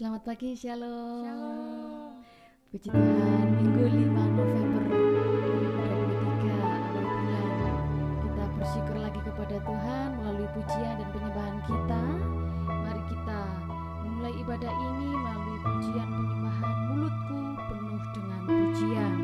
Selamat pagi, Shalom. Shalom. Puji Tuhan, Minggu 5 November 2023 awal bulan. Kita bersyukur lagi kepada Tuhan melalui pujian dan penyembahan kita. Mari kita memulai ibadah ini melalui pujian penyembahan mulutku penuh dengan pujian.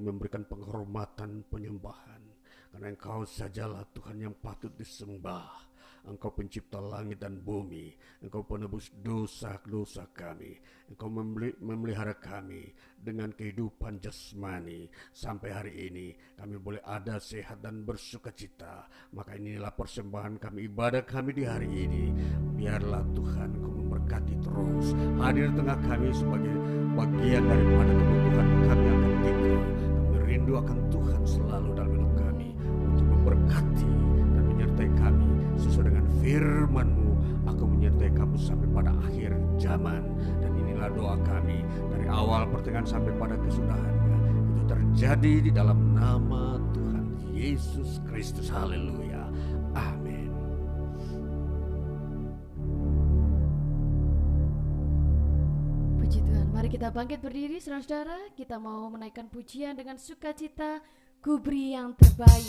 Memberikan penghormatan penyembahan. Karena engkau sajalah Tuhan yang patut disembah. Engkau pencipta langit dan bumi. Engkau penebus dosa-dosa kami. Engkau memelihara kami dengan kehidupan jasmani. Sampai hari ini kami boleh ada sehat dan bersuka cita. Maka inilah persembahan kami, ibadah kami di hari ini. Biarlah Tuhan engkau memberkati terus. Hadir tengah kami sebagai bagian daripada kebutuhan kami akan tinggal. Kami rindu akan Tuhan selalu dalam hidup kami untuk memberkati dan menyertai kami sesuai dengan firman-Mu. Aku menyertai kamu sampai pada akhir zaman dan inilah doa kami dari awal pertengahan sampai pada kesudahannya. Itu terjadi di dalam nama Tuhan Yesus Kristus. Haleluya. Amin. Puji Tuhan. Mari kita bangkit berdiri saudara-saudara. Kita mau menaikkan pujian dengan sukacita. Kubri yang terbaik.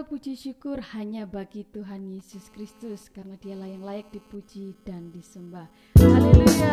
Segala puji syukur hanya bagi Tuhan Yesus Kristus karena dialah yang layak dipuji dan disembah. Haleluya.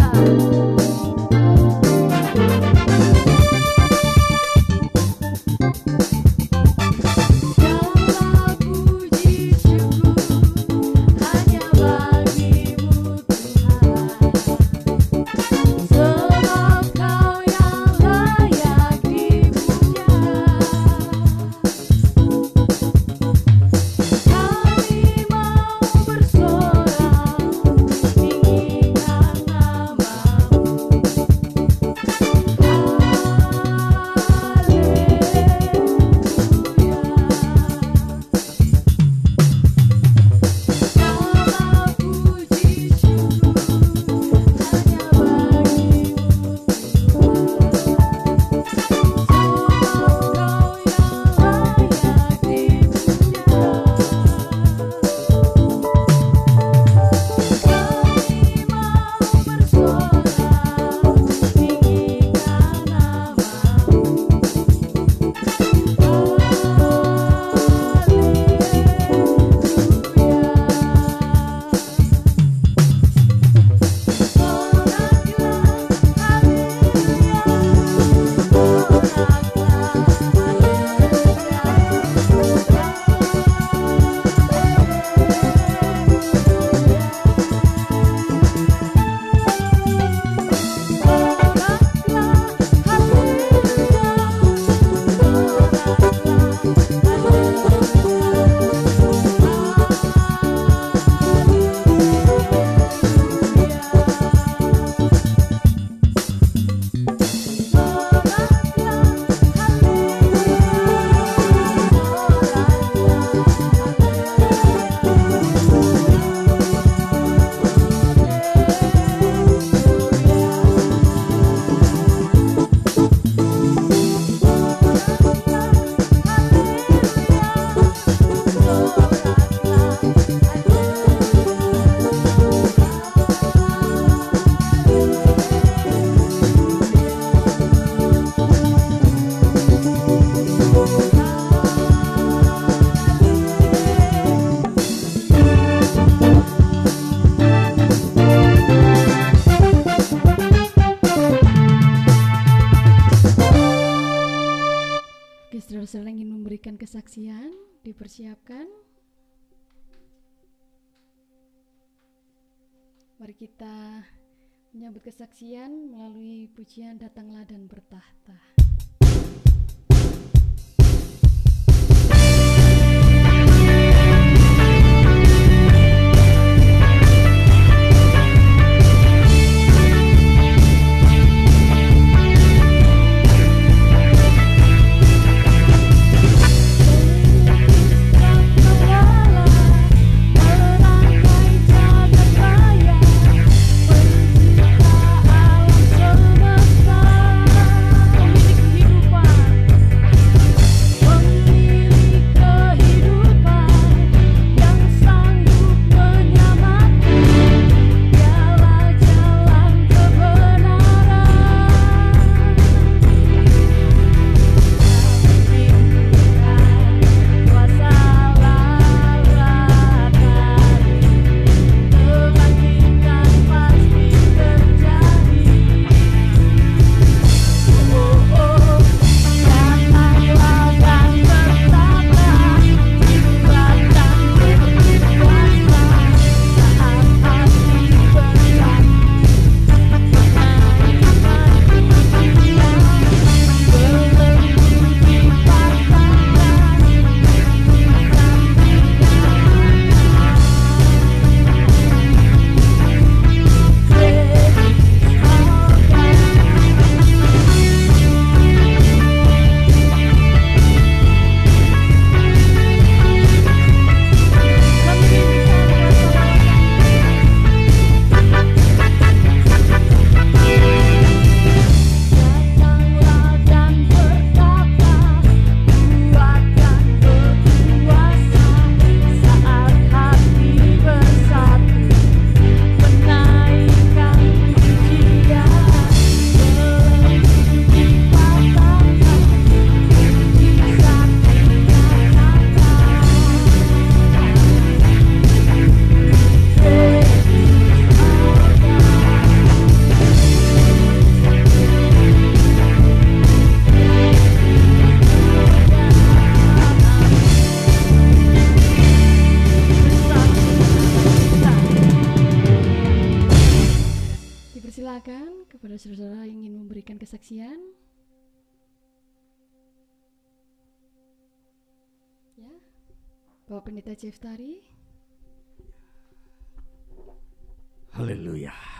Kesaksian dipersiapkan. Mari kita menyambut kesaksian melalui pujian datanglah dan bertahta.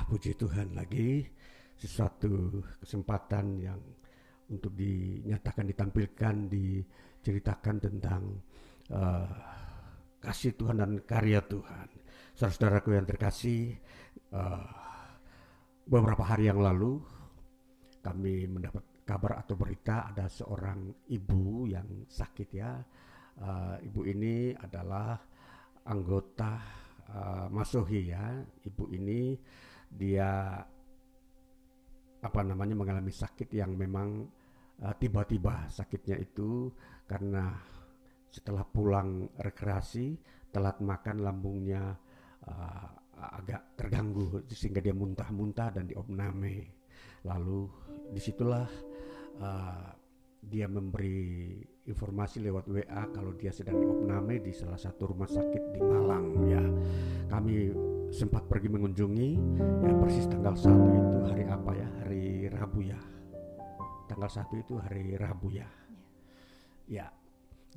Puji Tuhan lagi sesuatu kesempatan yang untuk dinyatakan ditampilkan diceritakan tentang uh, kasih Tuhan dan karya Tuhan. Saudara-saudaraku yang terkasih, uh, beberapa hari yang lalu kami mendapat kabar atau berita ada seorang ibu yang sakit ya. Uh, ibu ini adalah anggota uh, Masohi ya, ibu ini dia apa namanya mengalami sakit yang memang eh, tiba-tiba sakitnya itu karena setelah pulang rekreasi telat makan lambungnya uh, agak terganggu sehingga dia muntah-muntah dan diopname. Lalu di situlah uh, dia memberi informasi lewat WA kalau dia sedang diopname di salah satu rumah sakit di Malang ya. Kami sempat pergi mengunjungi ya persis tanggal 1 itu hari apa ya? Hari Rabu ya. Tanggal 1 itu hari Rabu ya. Ya.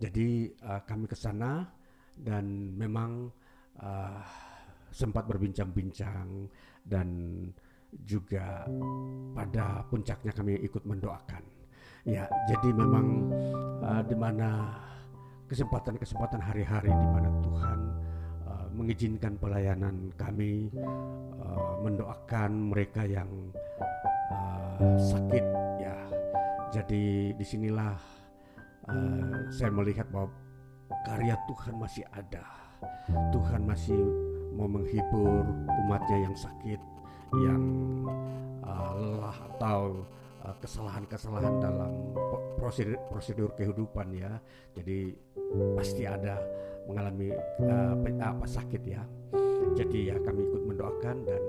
Jadi uh, kami ke sana dan memang uh, sempat berbincang-bincang dan juga pada puncaknya kami ikut mendoakan Ya, jadi memang uh, di mana kesempatan-kesempatan hari-hari di mana Tuhan uh, mengizinkan pelayanan kami uh, mendoakan mereka yang uh, sakit ya. Jadi di sinilah uh, saya melihat bahwa karya Tuhan masih ada. Tuhan masih mau menghibur umatnya yang sakit, yang uh, lelah atau kesalahan-kesalahan dalam prosedur prosedur kehidupan ya. Jadi pasti ada mengalami uh, apa sakit ya. Jadi ya kami ikut mendoakan dan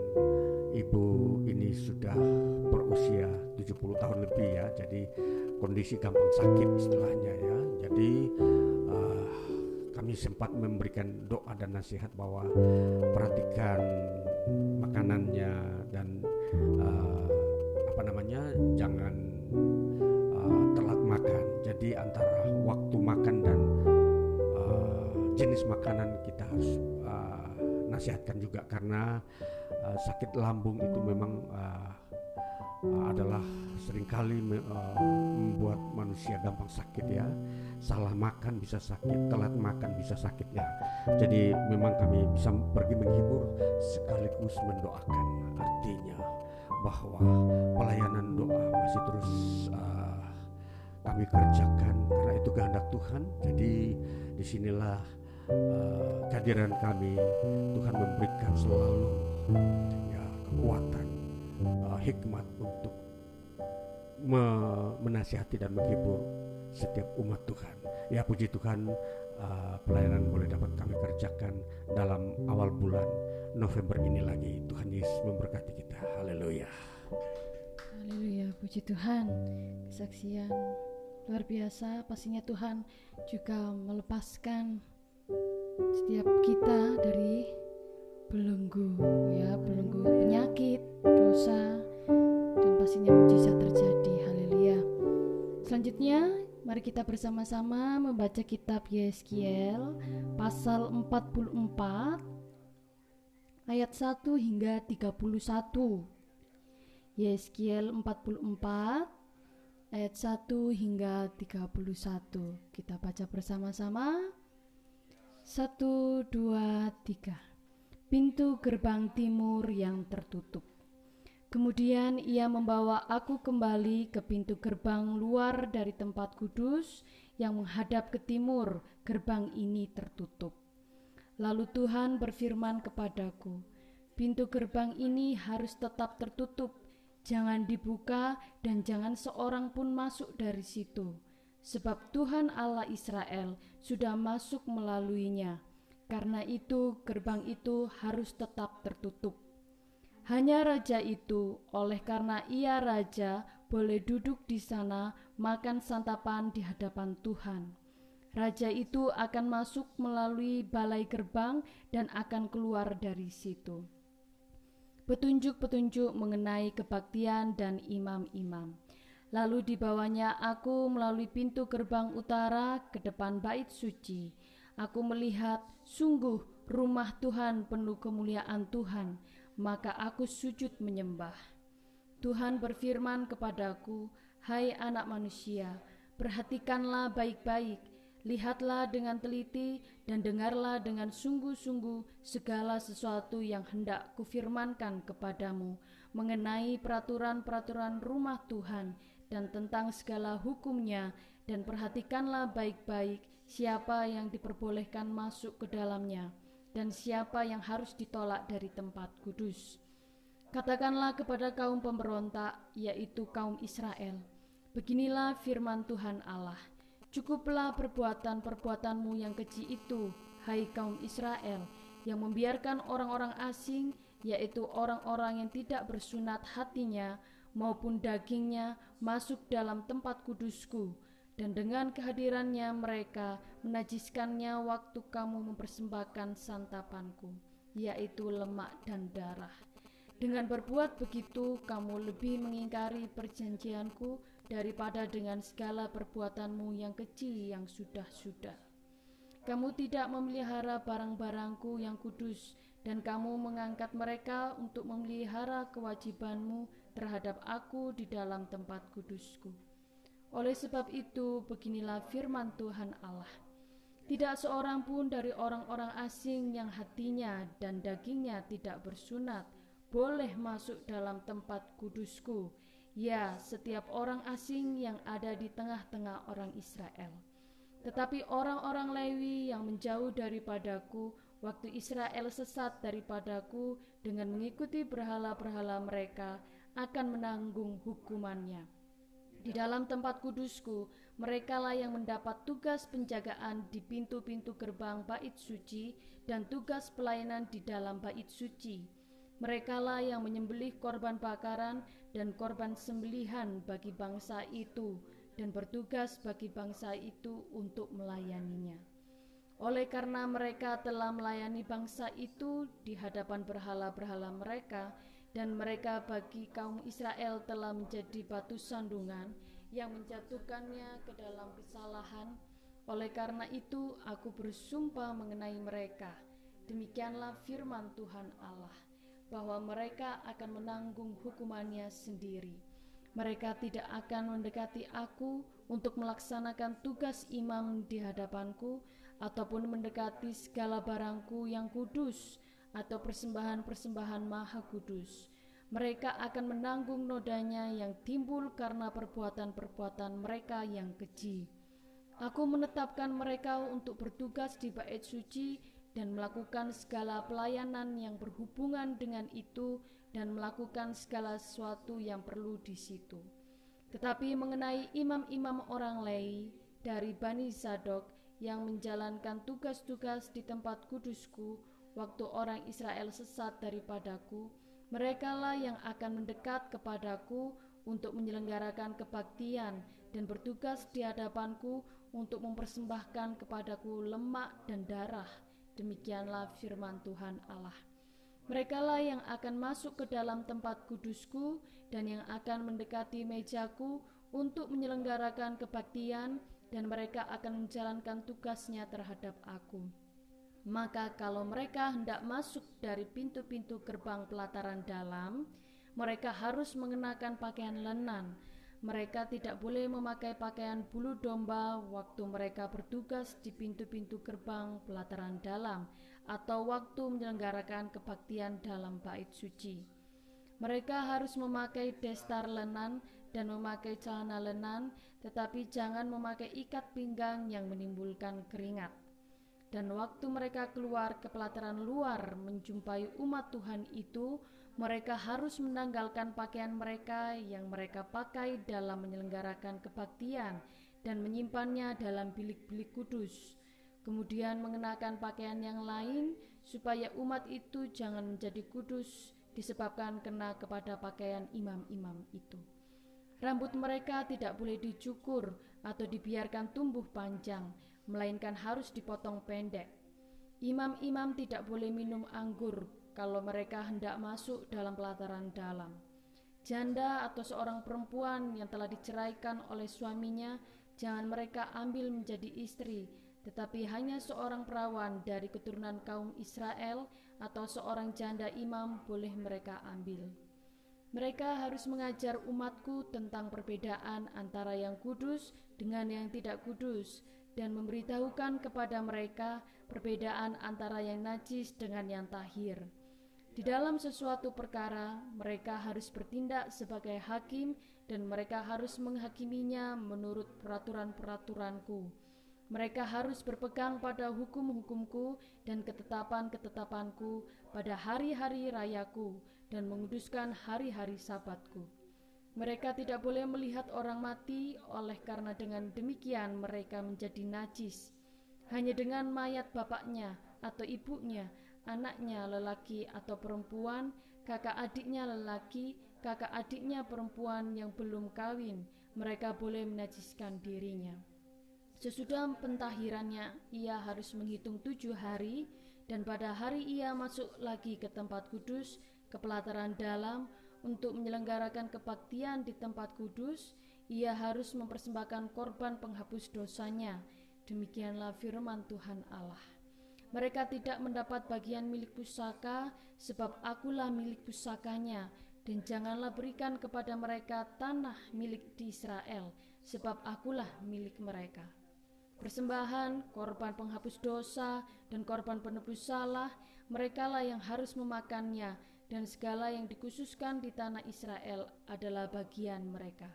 ibu ini sudah berusia 70 tahun lebih ya. Jadi kondisi gampang sakit istilahnya ya. Jadi uh, kami sempat memberikan doa dan nasihat bahwa perhatikan makanannya dan uh, jangan uh, telat makan. Jadi antara waktu makan dan uh, jenis makanan kita harus uh, nasihatkan juga karena uh, sakit lambung itu memang uh, uh, adalah sering kali uh, membuat manusia gampang sakit ya. Salah makan bisa sakit telat makan bisa sakit ya. Jadi memang kami bisa pergi menghibur sekaligus mendoakan artinya bahwa pelayanan doa masih terus uh, kami kerjakan karena itu kehendak Tuhan. Jadi di sinilah uh, kehadiran kami Tuhan memberikan selalu ya kekuatan uh, hikmat untuk me menasihati dan menghibur setiap umat Tuhan. Ya puji Tuhan uh, pelayanan boleh dapat kami kerjakan dalam awal bulan November ini lagi. Tuhan Yesus memberkati kita. Haleluya. Haleluya, puji Tuhan. Kesaksian luar biasa pastinya Tuhan juga melepaskan setiap kita dari belenggu ya, belenggu penyakit, dosa dan pastinya mujizat terjadi. Haleluya. Selanjutnya Mari kita bersama-sama membaca kitab Yeskiel pasal 44 ayat 1 hingga 31. Yeskiel 44 ayat 1 hingga 31. Kita baca bersama-sama. 1 2 3. Pintu gerbang timur yang tertutup. Kemudian ia membawa aku kembali ke pintu gerbang luar dari tempat kudus yang menghadap ke timur. Gerbang ini tertutup Lalu Tuhan berfirman kepadaku, "Pintu gerbang ini harus tetap tertutup, jangan dibuka, dan jangan seorang pun masuk dari situ, sebab Tuhan Allah Israel sudah masuk melaluinya. Karena itu, gerbang itu harus tetap tertutup." Hanya raja itu, oleh karena ia raja, boleh duduk di sana makan santapan di hadapan Tuhan. Raja itu akan masuk melalui balai gerbang dan akan keluar dari situ. petunjuk-petunjuk mengenai kebaktian dan imam-imam. Lalu dibawanya aku melalui pintu gerbang utara ke depan bait suci. Aku melihat sungguh rumah Tuhan penuh kemuliaan Tuhan, maka aku sujud menyembah. Tuhan berfirman kepadaku, "Hai anak manusia, perhatikanlah baik-baik, lihatlah dengan teliti dan dengarlah dengan sungguh-sungguh segala sesuatu yang hendak kufirmankan kepadamu mengenai peraturan-peraturan rumah Tuhan." dan tentang segala hukumnya dan perhatikanlah baik-baik siapa yang diperbolehkan masuk ke dalamnya dan siapa yang harus ditolak dari tempat kudus. Katakanlah kepada kaum pemberontak, yaitu kaum Israel, beginilah firman Tuhan Allah, cukuplah perbuatan-perbuatanmu yang keji itu, hai kaum Israel, yang membiarkan orang-orang asing, yaitu orang-orang yang tidak bersunat hatinya, maupun dagingnya masuk dalam tempat kudusku. Dan dengan kehadirannya mereka menajiskannya waktu kamu mempersembahkan santapanku yaitu lemak dan darah. Dengan berbuat begitu kamu lebih mengingkari perjanjianku daripada dengan segala perbuatanmu yang kecil yang sudah-sudah kamu tidak memelihara barang-barangku yang kudus dan kamu mengangkat mereka untuk memelihara kewajibanmu terhadap aku di dalam tempat kudusku. Oleh sebab itu, beginilah firman Tuhan Allah. Tidak seorang pun dari orang-orang asing yang hatinya dan dagingnya tidak bersunat boleh masuk dalam tempat kudusku. Ya, setiap orang asing yang ada di tengah-tengah orang Israel. Tetapi orang-orang Lewi yang menjauh daripadaku waktu Israel sesat daripadaku dengan mengikuti berhala-berhala mereka akan menanggung hukumannya. Di dalam tempat kudusku, merekalah yang mendapat tugas penjagaan di pintu-pintu gerbang bait suci dan tugas pelayanan di dalam bait suci. Merekalah yang menyembelih korban bakaran dan korban sembelihan bagi bangsa itu dan bertugas bagi bangsa itu untuk melayaninya. Oleh karena mereka telah melayani bangsa itu di hadapan berhala-berhala mereka, dan mereka bagi kaum Israel telah menjadi batu sandungan yang menjatuhkannya ke dalam kesalahan. Oleh karena itu, aku bersumpah mengenai mereka. Demikianlah firman Tuhan Allah, bahwa mereka akan menanggung hukumannya sendiri. Mereka tidak akan mendekati aku untuk melaksanakan tugas imam di hadapanku, ataupun mendekati segala barangku yang kudus, atau persembahan-persembahan maha kudus. Mereka akan menanggung nodanya yang timbul karena perbuatan-perbuatan mereka yang keji. Aku menetapkan mereka untuk bertugas di bait suci dan melakukan segala pelayanan yang berhubungan dengan itu dan melakukan segala sesuatu yang perlu di situ. Tetapi mengenai imam-imam orang Lei dari Bani Zadok yang menjalankan tugas-tugas di tempat kudusku, waktu orang Israel sesat daripadaku, merekalah yang akan mendekat kepadaku untuk menyelenggarakan kebaktian dan bertugas di hadapanku untuk mempersembahkan kepadaku lemak dan darah. Demikianlah firman Tuhan Allah. Merekalah yang akan masuk ke dalam tempat kudusku dan yang akan mendekati mejaku untuk menyelenggarakan kebaktian dan mereka akan menjalankan tugasnya terhadap aku. Maka kalau mereka hendak masuk dari pintu-pintu gerbang pelataran dalam, mereka harus mengenakan pakaian lenan. Mereka tidak boleh memakai pakaian bulu domba waktu mereka bertugas di pintu-pintu gerbang pelataran dalam atau waktu menyelenggarakan kebaktian dalam bait suci. Mereka harus memakai destar lenan dan memakai celana lenan, tetapi jangan memakai ikat pinggang yang menimbulkan keringat. Dan waktu mereka keluar ke pelataran luar menjumpai umat Tuhan itu, mereka harus menanggalkan pakaian mereka yang mereka pakai dalam menyelenggarakan kebaktian dan menyimpannya dalam bilik-bilik kudus. Kemudian mengenakan pakaian yang lain supaya umat itu jangan menjadi kudus disebabkan kena kepada pakaian imam-imam itu. Rambut mereka tidak boleh dicukur atau dibiarkan tumbuh panjang, melainkan harus dipotong pendek. Imam-imam tidak boleh minum anggur kalau mereka hendak masuk dalam pelataran dalam. Janda atau seorang perempuan yang telah diceraikan oleh suaminya, jangan mereka ambil menjadi istri, tetapi hanya seorang perawan dari keturunan kaum Israel atau seorang janda imam boleh mereka ambil. Mereka harus mengajar umatku tentang perbedaan antara yang kudus dengan yang tidak kudus dan memberitahukan kepada mereka perbedaan antara yang najis dengan yang tahir. Di dalam sesuatu perkara, mereka harus bertindak sebagai hakim dan mereka harus menghakiminya menurut peraturan-peraturanku. Mereka harus berpegang pada hukum-hukumku dan ketetapan-ketetapanku pada hari-hari rayaku dan menguduskan hari-hari sabatku. Mereka tidak boleh melihat orang mati oleh karena dengan demikian mereka menjadi najis. Hanya dengan mayat bapaknya atau ibunya, anaknya lelaki atau perempuan, kakak adiknya lelaki, kakak adiknya perempuan yang belum kawin, mereka boleh menajiskan dirinya. Sesudah pentahirannya, ia harus menghitung tujuh hari, dan pada hari ia masuk lagi ke tempat kudus, ke pelataran dalam, untuk menyelenggarakan kebaktian di tempat kudus, ia harus mempersembahkan korban penghapus dosanya. Demikianlah firman Tuhan Allah. Mereka tidak mendapat bagian milik pusaka, sebab akulah milik pusakanya, dan janganlah berikan kepada mereka tanah milik di Israel, sebab akulah milik mereka. Persembahan, korban penghapus dosa, dan korban penebus salah, merekalah yang harus memakannya, dan segala yang dikhususkan di tanah Israel adalah bagian mereka.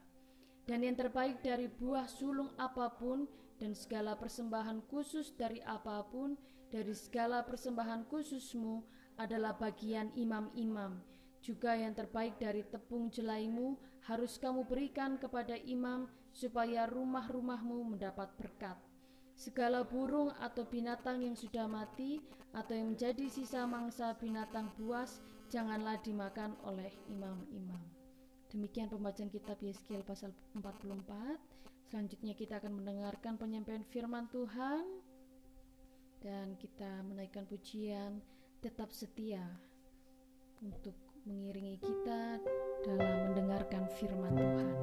Dan yang terbaik dari buah sulung apa pun, dan segala persembahan khusus dari apa pun, dari segala persembahan khususmu adalah bagian imam-imam. Juga yang terbaik dari tepung jelaimu harus kamu berikan kepada imam, supaya rumah-rumahmu mendapat berkat. Segala burung atau binatang yang sudah mati atau yang menjadi sisa mangsa binatang buas janganlah dimakan oleh imam-imam. Demikian pembacaan kitab Yeskiel pasal 44. Selanjutnya kita akan mendengarkan penyampaian firman Tuhan dan kita menaikkan pujian tetap setia untuk mengiringi kita dalam mendengarkan firman Tuhan.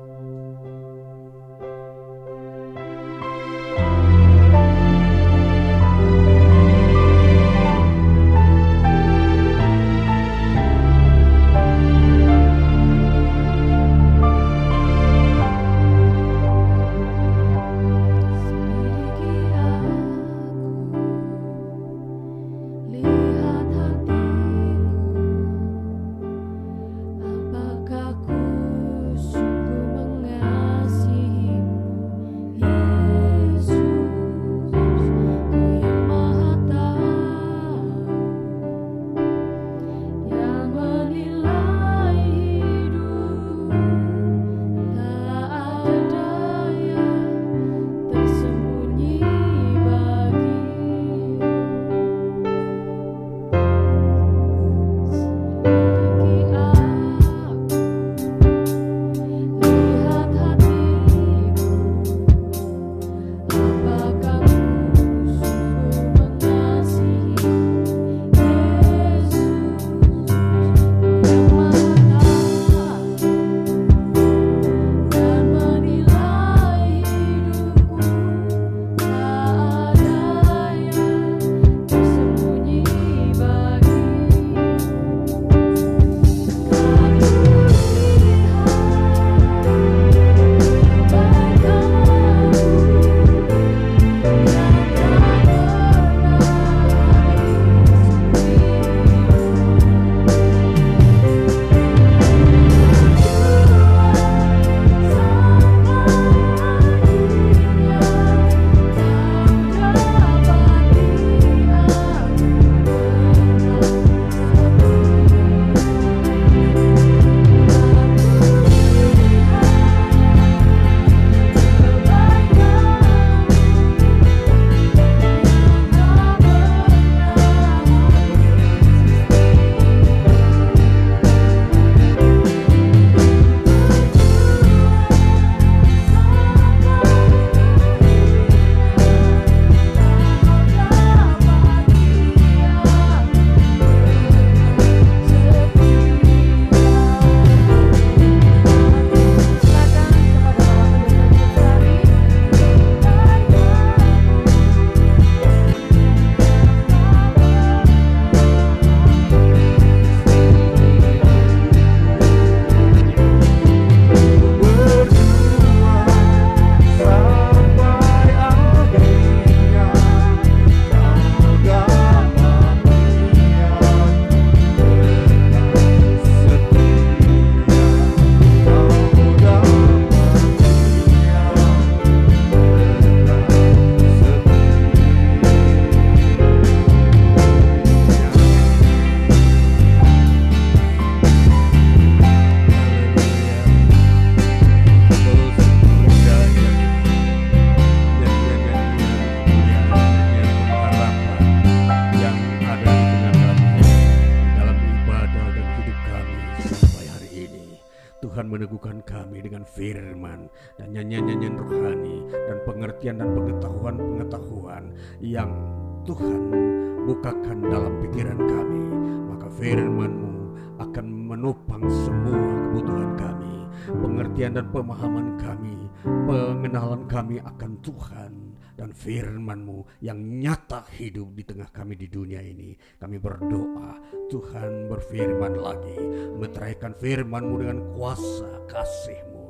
firman-Mu yang nyata hidup di tengah kami di dunia ini. Kami berdoa Tuhan berfirman lagi, meteraikan firman-Mu dengan kuasa kasih-Mu.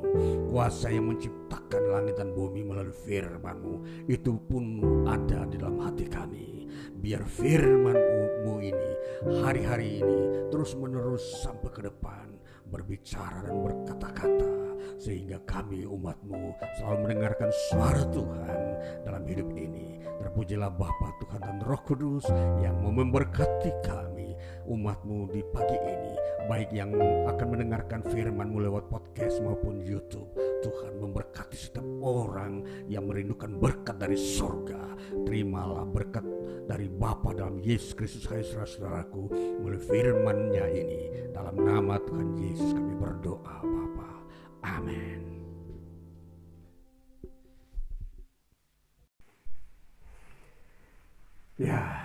Kuasa yang menciptakan langit dan bumi melalui firman-Mu itu pun ada di dalam hati kami. Biar firman-Mu ini hari-hari ini terus menerus sampai ke depan berbicara dan berkata-kata sehingga kami umatmu selalu mendengarkan suara Tuhan dalam hidup ini. Terpujilah Bapa Tuhan dan Roh Kudus yang memberkati kami umatmu di pagi ini. Baik yang akan mendengarkan firmanmu lewat podcast maupun YouTube. Tuhan memberkati setiap orang yang merindukan berkat dari sorga terimalah berkat dari Bapa dalam Yesus Kristus hai saudaraku melalui firman-Nya ini. Dalam nama Tuhan Yesus kami berdoa Bapa. Amin. Ya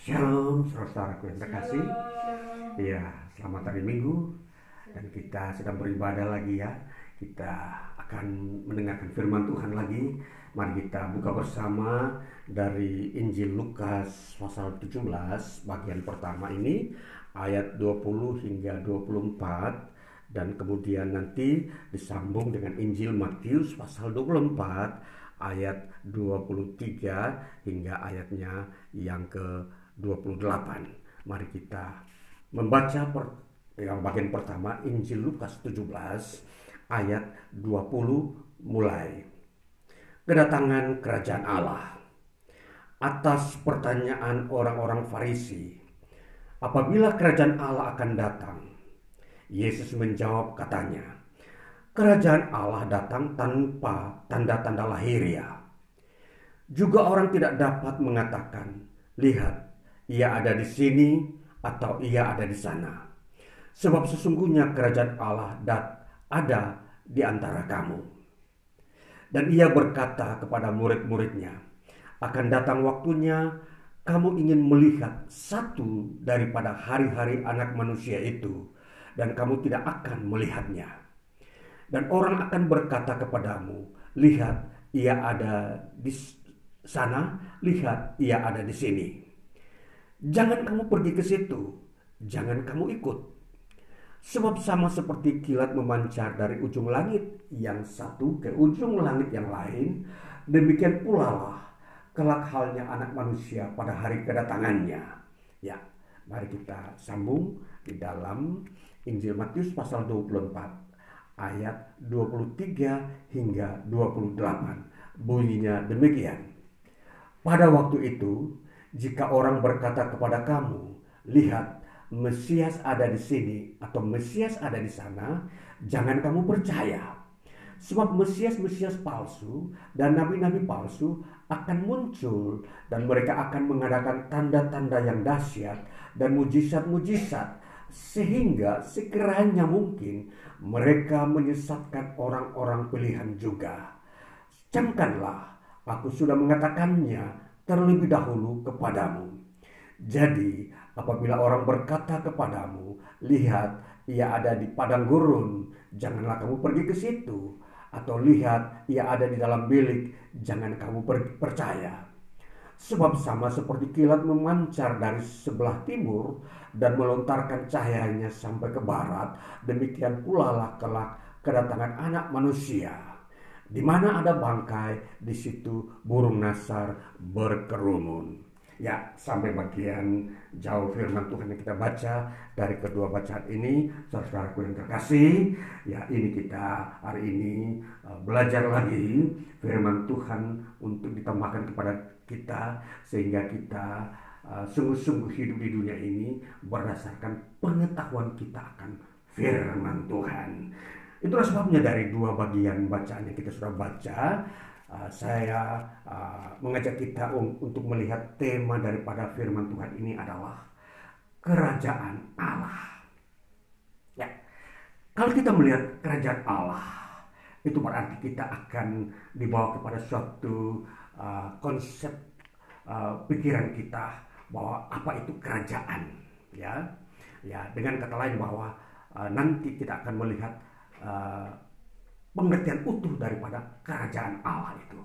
Shalom saudara-saudaraku yang terkasih. Ya selamat hari Minggu. Dan kita sedang beribadah lagi ya. Kita akan mendengarkan firman Tuhan lagi. Mari kita buka bersama dari Injil Lukas pasal 17 bagian pertama ini ayat 20 hingga 24 dan kemudian nanti disambung dengan Injil Matius pasal 24 ayat 23 hingga ayatnya yang ke-28. Mari kita membaca per, yang bagian pertama Injil Lukas 17 ayat 20 mulai kedatangan kerajaan Allah. Atas pertanyaan orang-orang Farisi, apabila kerajaan Allah akan datang, Yesus menjawab katanya, kerajaan Allah datang tanpa tanda-tanda lahiriah. Juga orang tidak dapat mengatakan, lihat, ia ada di sini atau ia ada di sana. Sebab sesungguhnya kerajaan Allah ada di antara kamu. Dan ia berkata kepada murid-muridnya, akan datang waktunya kamu ingin melihat satu daripada hari-hari anak manusia itu, dan kamu tidak akan melihatnya. Dan orang akan berkata kepadamu, lihat ia ada di sana, lihat ia ada di sini. Jangan kamu pergi ke situ, jangan kamu ikut Sebab sama seperti kilat memancar dari ujung langit yang satu ke ujung langit yang lain, demikian pula lah kelak halnya anak manusia pada hari kedatangannya. Ya, mari kita sambung di dalam Injil Matius pasal 24 ayat 23 hingga 28. Bunyinya demikian. Pada waktu itu, jika orang berkata kepada kamu, lihat Mesias ada di sini atau Mesias ada di sana, jangan kamu percaya. Sebab Mesias-Mesias palsu dan nabi-nabi palsu akan muncul dan mereka akan mengadakan tanda-tanda yang dahsyat dan mujizat-mujizat sehingga sekiranya mungkin mereka menyesatkan orang-orang pilihan juga. Camkanlah, aku sudah mengatakannya terlebih dahulu kepadamu. Jadi Apabila orang berkata kepadamu, lihat ia ada di padang gurun, janganlah kamu pergi ke situ. Atau lihat ia ada di dalam bilik, jangan kamu percaya. Sebab sama seperti kilat memancar dari sebelah timur dan melontarkan cahayanya sampai ke barat, demikian pula lah kelak kedatangan anak manusia. Di mana ada bangkai, di situ burung nasar berkerumun. Ya, sampai bagian jauh firman Tuhan yang kita baca dari kedua bacaan ini, saudaraku yang terkasih, ya ini kita hari ini uh, belajar lagi firman Tuhan untuk ditambahkan kepada kita sehingga kita uh, sungguh-sungguh hidup di dunia ini berdasarkan pengetahuan kita akan firman Tuhan. Itulah sebabnya dari dua bagian bacaan yang kita sudah baca, Ah, saya uh, mengajak kita um, untuk melihat tema daripada firman Tuhan ini adalah kerajaan Allah. Ya, Kalau kita melihat kerajaan Allah, itu berarti kita akan dibawa kepada suatu uh, konsep uh, pikiran kita bahwa apa itu kerajaan, ya, ya dengan kata lain bahwa uh, nanti kita akan melihat uh, pengertian utuh daripada kerajaan Allah itu,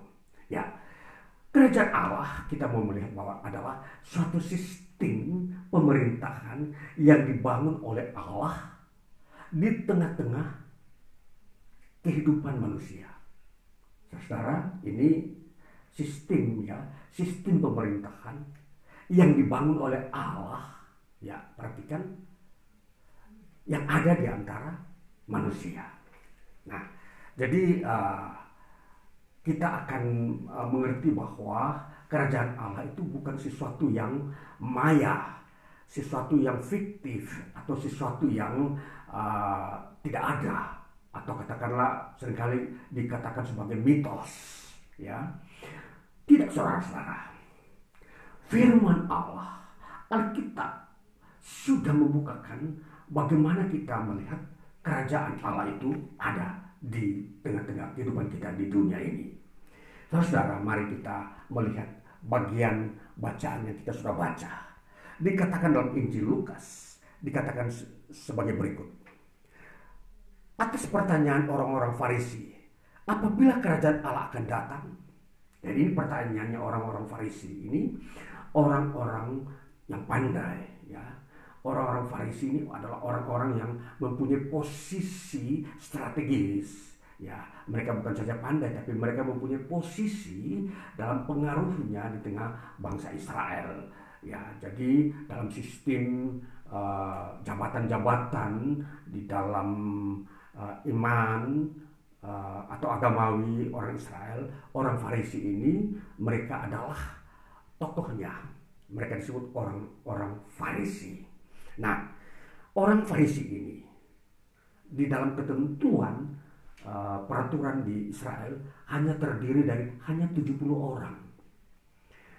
ya. Kerajaan Allah kita mau melihat bahwa adalah suatu sistem pemerintahan yang dibangun oleh Allah di tengah-tengah kehidupan manusia. Saudara, ini sistem ya, sistem pemerintahan yang dibangun oleh Allah. Ya, perhatikan yang ada di antara manusia. Nah, jadi uh, kita akan uh, mengerti bahwa kerajaan Allah itu bukan sesuatu yang maya, sesuatu yang fiktif atau sesuatu yang uh, tidak ada atau katakanlah sering kali dikatakan sebagai mitos, ya. Tidak saudara-saudara. Firman Allah, Alkitab sudah membukakan bagaimana kita melihat kerajaan Allah itu ada di tengah-tengah kehidupan kita di dunia ini. Saudara, mari kita melihat bagian bacaan yang kita sudah baca. Dikatakan dalam Injil Lukas, dikatakan sebagai berikut. Atas pertanyaan orang-orang Farisi, apabila kerajaan Allah akan datang? Jadi pertanyaannya orang-orang Farisi ini orang-orang yang pandai ya. Orang-orang Farisi ini adalah orang-orang yang mempunyai posisi strategis. Ya mereka bukan saja pandai tapi mereka mempunyai posisi dalam pengaruhnya di tengah bangsa Israel. Ya jadi dalam sistem jabatan-jabatan uh, di dalam uh, iman uh, atau agamawi orang Israel orang Farisi ini mereka adalah tokohnya. Mereka disebut orang-orang Farisi nah orang Farisi ini di dalam ketentuan uh, peraturan di Israel hanya terdiri dari hanya 70 orang.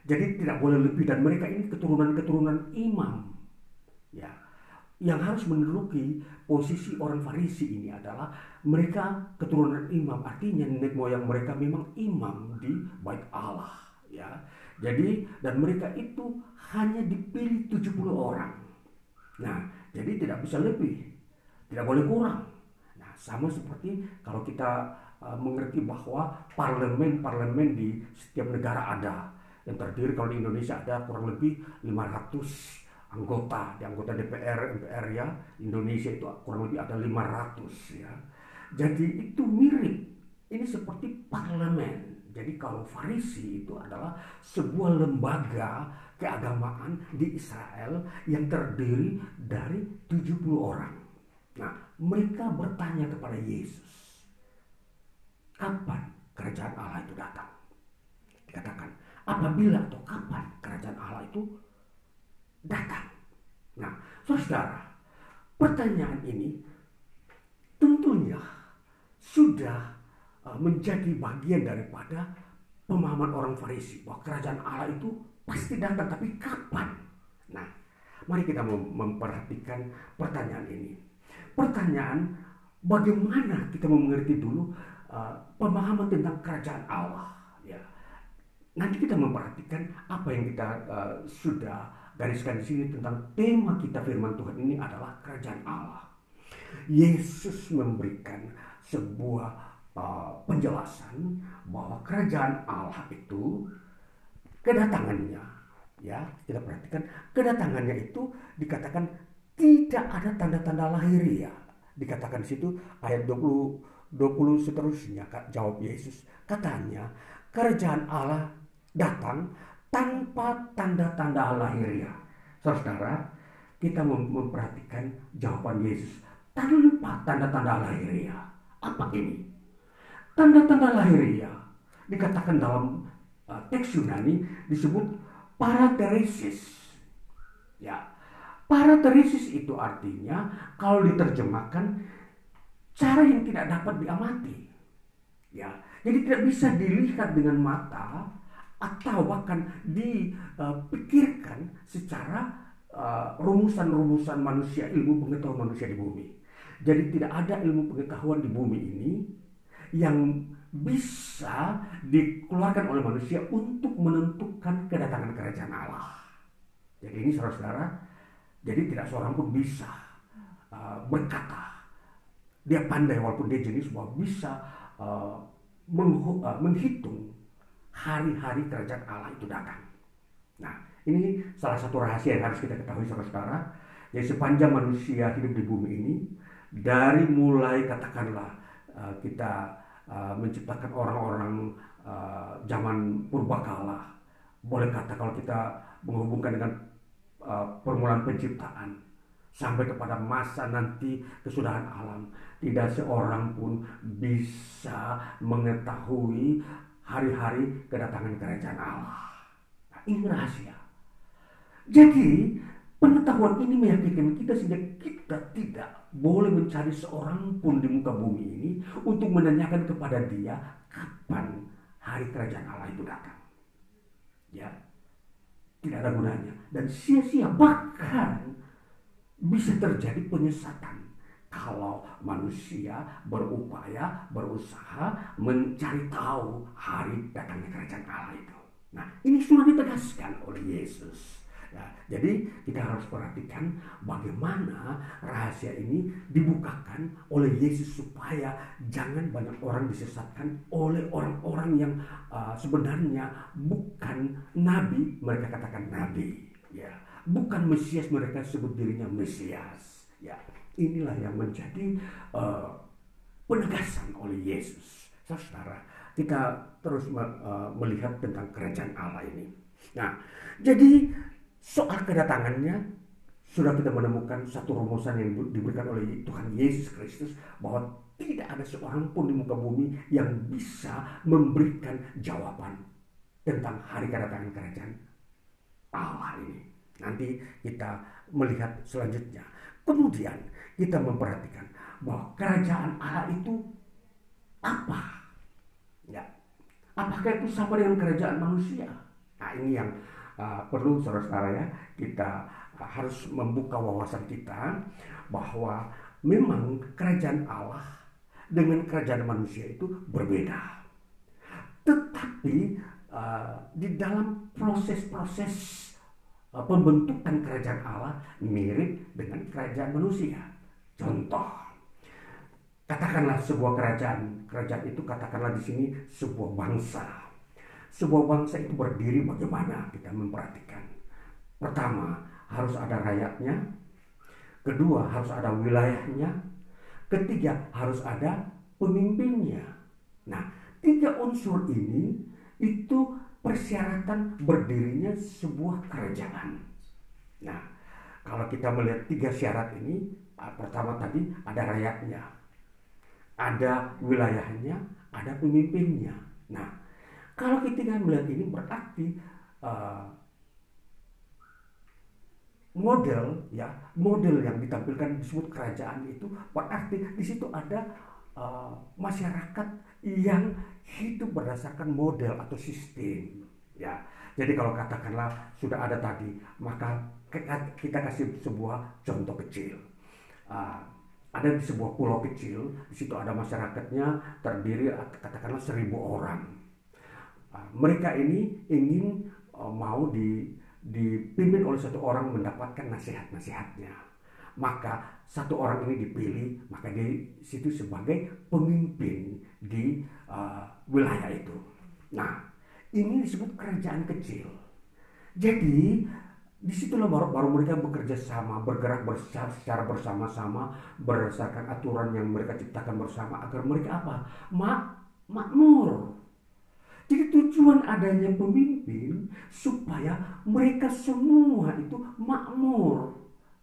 Jadi tidak boleh lebih dan mereka ini keturunan-keturunan imam. Ya. Yang harus menduduki posisi orang Farisi ini adalah mereka keturunan imam. Artinya nenek moyang mereka memang imam di bait Allah, ya. Jadi dan mereka itu hanya dipilih 70 orang. Nah, jadi tidak bisa lebih. Tidak boleh kurang. Sama seperti kalau kita uh, mengerti bahwa parlemen-parlemen di setiap negara ada. Yang terdiri kalau di Indonesia ada kurang lebih 500 anggota. Di anggota DPR, MPR ya. Indonesia itu kurang lebih ada 500 ya. Jadi itu mirip. Ini seperti parlemen. Jadi kalau Farisi itu adalah sebuah lembaga keagamaan di Israel yang terdiri dari 70 orang. Nah, mereka bertanya kepada Yesus, kapan kerajaan Allah itu datang? Dikatakan, apabila atau kapan kerajaan Allah itu datang? Nah, saudara, pertanyaan ini tentunya sudah uh, menjadi bagian daripada pemahaman orang Farisi bahwa kerajaan Allah itu pasti datang, tapi kapan? Nah, mari kita memperhatikan pertanyaan ini. Pertanyaan bagaimana kita mengerti dulu uh, pemahaman tentang kerajaan Allah ya? Nanti kita memperhatikan apa yang kita uh, sudah gariskan di sini tentang tema kita firman Tuhan ini adalah kerajaan Allah. Yesus memberikan sebuah uh, penjelasan bahwa kerajaan Allah itu kedatangannya ya kita perhatikan kedatangannya itu dikatakan tidak ada tanda-tanda lahiriah. Dikatakan di situ ayat 20 20 seterusnya jawab Yesus. Katanya, kerajaan Allah datang tanpa tanda-tanda lahiriah. Saudara, kita memperhatikan jawaban Yesus tanpa tanda-tanda lahiriah. Apa ini? Tanda-tanda lahiriah dikatakan dalam teks Yunani disebut parateresis. Ya, Parateresis itu artinya kalau diterjemahkan cara yang tidak dapat diamati. Ya, jadi tidak bisa dilihat dengan mata atau bahkan dipikirkan secara uh, rumusan-rumusan manusia, ilmu pengetahuan manusia di bumi. Jadi tidak ada ilmu pengetahuan di bumi ini yang bisa dikeluarkan oleh manusia untuk menentukan kedatangan kerajaan Allah. Jadi ini saudara-saudara, jadi tidak seorang pun bisa uh, berkata dia pandai walaupun dia jenis bahwa bisa uh, uh, menghitung hari-hari kerajaan Allah itu datang. Nah, ini salah satu rahasia yang harus kita ketahui saudara-saudara. Jadi sepanjang manusia hidup di bumi ini, dari mulai katakanlah uh, kita uh, menciptakan orang-orang uh, zaman purbakala, boleh kata kalau kita menghubungkan dengan uh, permulaan penciptaan sampai kepada masa nanti kesudahan alam, tidak seorang pun bisa mengetahui hari-hari kedatangan kerajaan Allah. Nah, ini rahasia. Jadi pengetahuan ini meyakinkan kita sehingga kita tidak boleh mencari seorang pun di muka bumi ini untuk menanyakan kepada dia kapan hari kerajaan Allah itu datang. Ya, tidak ada gunanya dan sia-sia bahkan bisa terjadi penyesatan kalau manusia berupaya, berusaha mencari tahu hari datangnya kerajaan Allah itu. Nah, ini sudah ditegaskan oleh Yesus. Ya, jadi kita harus perhatikan bagaimana rahasia ini dibukakan oleh Yesus supaya jangan banyak orang disesatkan oleh orang-orang yang uh, sebenarnya bukan nabi, mereka katakan nabi, ya. Bukan Mesias mereka sebut dirinya Mesias, ya. Inilah yang menjadi uh, penegasan oleh Yesus. Saudara, kita terus uh, melihat tentang kerajaan Allah ini. Nah, jadi soal kedatangannya sudah kita menemukan satu rumusan yang diberikan oleh Tuhan Yesus Kristus bahwa tidak ada seorang pun di muka bumi yang bisa memberikan jawaban tentang hari kedatangan kerajaan Allah ini. Nanti kita melihat selanjutnya. Kemudian kita memperhatikan bahwa kerajaan Allah itu apa? Ya. Apakah itu sama dengan kerajaan manusia? Nah, ini yang uh, perlu saudara-saudara ya kita uh, harus membuka wawasan kita bahwa memang kerajaan Allah dengan kerajaan manusia itu berbeda. Tetapi uh, di dalam proses-proses uh, pembentukan kerajaan Allah mirip dengan kerajaan manusia. Contoh, katakanlah sebuah kerajaan, kerajaan itu katakanlah di sini sebuah bangsa. Sebuah bangsa itu berdiri bagaimana kita memperhatikan. Pertama, harus ada rakyatnya. Kedua, harus ada wilayahnya. Ketiga, harus ada pemimpinnya. Nah, tiga unsur ini itu persyaratan berdirinya sebuah kerajaan. Nah, kalau kita melihat tiga syarat ini, Ah, pertama tadi ada rakyatnya, ada wilayahnya, ada pemimpinnya. Nah, kalau kita melihat ini berarti uh, model ya model yang ditampilkan disebut kerajaan itu berarti di situ ada uh, masyarakat yang hidup berdasarkan model atau sistem ya jadi kalau katakanlah sudah ada tadi maka kita kasih sebuah contoh kecil uh, ada di sebuah pulau kecil, di situ ada masyarakatnya terdiri katakanlah seribu orang. Uh, mereka ini ingin uh, mau di, dipimpin oleh satu orang mendapatkan nasihat-nasihatnya. Maka satu orang ini dipilih, maka di situ sebagai pemimpin di uh, wilayah itu. Nah, ini disebut kerajaan kecil. Jadi di situlah baru, baru mereka bekerja sama, bergerak bersama, secara bersama-sama berdasarkan aturan yang mereka ciptakan bersama agar mereka apa? Mak makmur. Jadi tujuan adanya pemimpin supaya mereka semua itu makmur.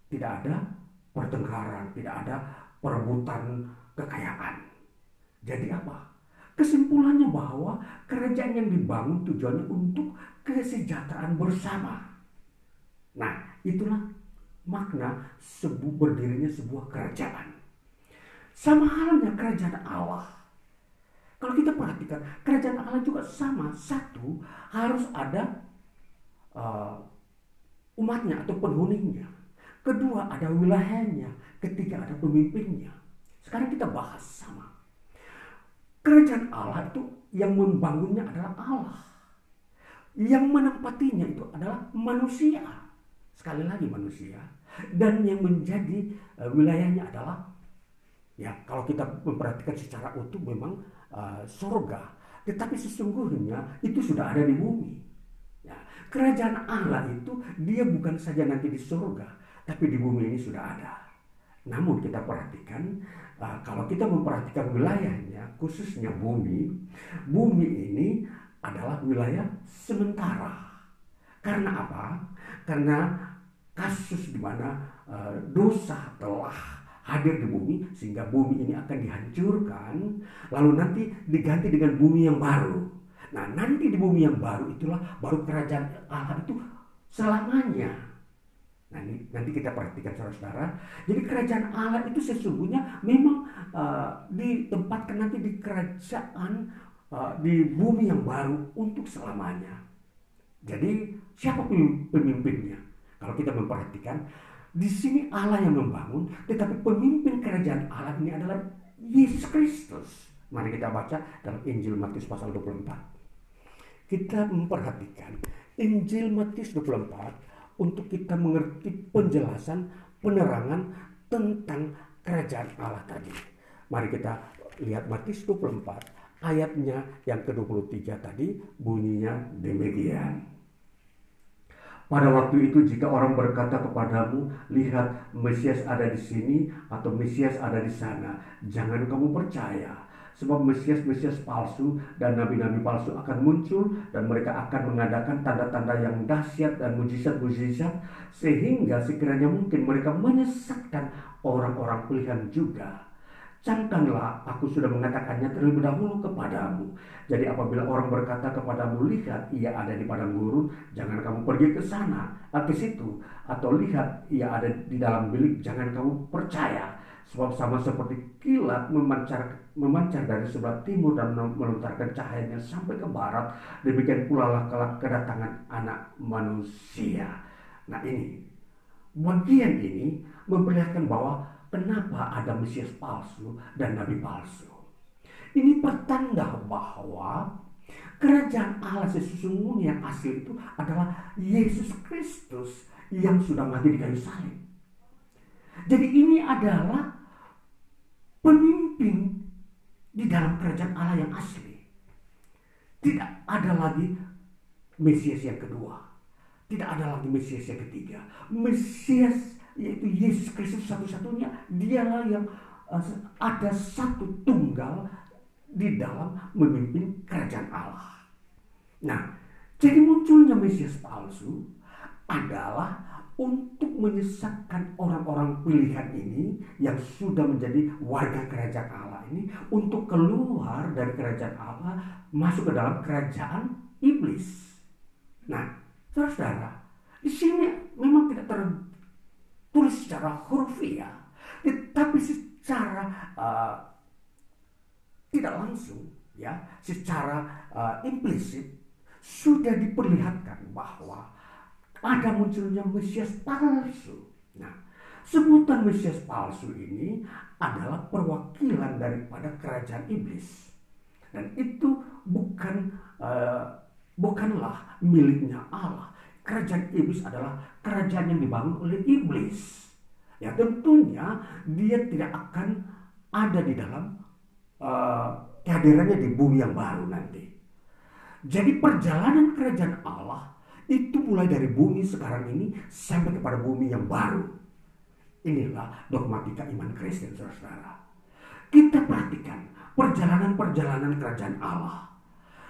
Tidak ada pertengkaran, tidak ada perebutan kekayaan. Jadi apa? Kesimpulannya bahwa kerajaan yang dibangun tujuannya untuk kesejahteraan bersama Nah, itulah makna sebu berdirinya sebuah kerajaan. Sama halnya kerajaan Allah. Kalau kita perhatikan, kerajaan Allah juga sama. Satu, harus ada uh, umatnya atau penghuninya. Kedua, ada wilayahnya. Ketiga, ada pemimpinnya. Sekarang kita bahas sama. Kerajaan Allah itu yang membangunnya adalah Allah. Yang menempatinya itu adalah manusia. Sekali lagi manusia. Dan yang menjadi uh, wilayahnya adalah ya kalau kita memperhatikan secara utuh memang uh, surga. Tetapi sesungguhnya itu sudah ada di bumi. Ya, kerajaan Allah itu dia bukan saja nanti di surga, tapi di bumi ini sudah ada. Namun kita perhatikan uh, kalau kita memperhatikan wilayahnya khususnya bumi, bumi ini adalah wilayah sementara. Karena apa? Karena kasus di mana uh, dosa telah hadir di bumi sehingga bumi ini akan dihancurkan lalu nanti diganti dengan bumi yang baru. Nah, nanti di bumi yang baru itulah baru kerajaan Allah itu selamanya. Nah, ini, nanti kita perhatikan saudara-saudara. Jadi kerajaan Allah itu sesungguhnya memang uh, ditempatkan nanti di kerajaan uh, di bumi yang baru untuk selamanya. Jadi siapa pemimpinnya? Kalau kita memperhatikan, di sini Allah yang membangun, tetapi pemimpin kerajaan Allah ini adalah Yesus Kristus. Mari kita baca dalam Injil Matius pasal 24. Kita memperhatikan Injil Matius 24 untuk kita mengerti penjelasan penerangan tentang kerajaan Allah tadi. Mari kita lihat Matius 24 ayatnya yang ke-23 tadi bunyinya demikian. Pada waktu itu jika orang berkata kepadamu, lihat Mesias ada di sini atau Mesias ada di sana, jangan kamu percaya Sebab Mesias-Mesias palsu dan nabi-nabi palsu akan muncul dan mereka akan mengadakan tanda-tanda yang dahsyat dan mujizat-mujizat sehingga sekiranya mungkin mereka menyesatkan orang-orang pilihan juga. Camkanlah, aku sudah mengatakannya terlebih dahulu kepadamu. Jadi apabila orang berkata kepadamu, lihat ia ada di padang gurun, jangan kamu pergi ke sana, ke situ. Atau lihat ia ada di dalam bilik, jangan kamu percaya. Sebab sama seperti kilat memancar memancar dari sebelah timur dan melontarkan cahayanya sampai ke barat. Demikian pula lah kelak kedatangan anak manusia. Nah ini, bagian ini memperlihatkan bahwa kenapa ada Mesias palsu dan Nabi palsu. Ini pertanda bahwa kerajaan Allah sesungguhnya yang asli itu adalah Yesus Kristus yang sudah mati di kayu salib. Jadi ini adalah pemimpin di dalam kerajaan Allah yang asli. Tidak ada lagi Mesias yang kedua. Tidak ada lagi Mesias yang ketiga. Mesias yaitu Yesus Kristus satu-satunya. Dialah yang uh, ada satu tunggal di dalam memimpin kerajaan Allah. Nah, jadi munculnya Mesias palsu adalah untuk menyesatkan orang-orang pilihan ini yang sudah menjadi warga kerajaan Allah ini untuk keluar dari kerajaan Allah masuk ke dalam kerajaan iblis. Nah, saudara, di sini memang tidak tertulis secara hurufiah, tetapi secara uh, tidak langsung, ya, secara uh, implisit sudah diperlihatkan bahwa ada munculnya Mesias palsu. Nah, sebutan Mesias palsu ini adalah perwakilan daripada kerajaan iblis. Dan itu bukan uh, bukanlah miliknya Allah. Kerajaan iblis adalah kerajaan yang dibangun oleh iblis. Ya tentunya dia tidak akan ada di dalam uh, kehadirannya di bumi yang baru nanti. Jadi perjalanan kerajaan Allah itu mulai dari bumi sekarang ini sampai kepada bumi yang baru. Inilah dogmatika iman Kristen, saudara-saudara. Kita perhatikan perjalanan-perjalanan kerajaan Allah.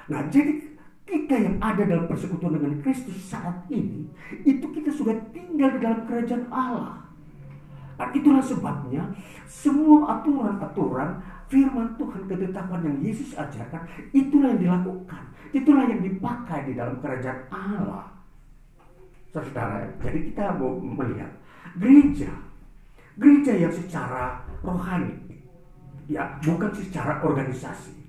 Nah, jadi kita yang ada dalam persekutuan dengan Kristus saat ini, itu kita sudah tinggal di dalam kerajaan Allah. Dan itulah sebabnya semua aturan-aturan firman Tuhan ketetapan yang Yesus ajarkan, itulah yang dilakukan. Itulah yang dipakai di dalam kerajaan Allah. Saudara, jadi kita mau melihat gereja, gereja yang secara rohani, ya bukan secara organisasi.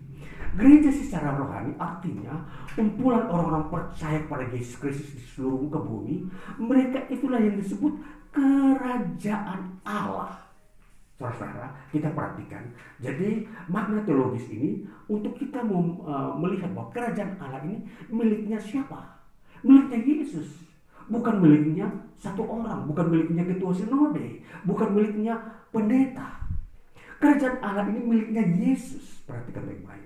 Gereja secara rohani artinya kumpulan orang-orang percaya kepada Yesus Kristus di seluruh muka bumi. Mereka itulah yang disebut kerajaan Allah. Saudara, kita perhatikan. Jadi makna teologis ini untuk kita uh, melihat bahwa kerajaan Allah ini miliknya siapa? Miliknya Yesus. Bukan miliknya satu orang, bukan miliknya ketua sinode, bukan miliknya pendeta. Kerajaan Allah ini miliknya Yesus. Perhatikan baik-baik.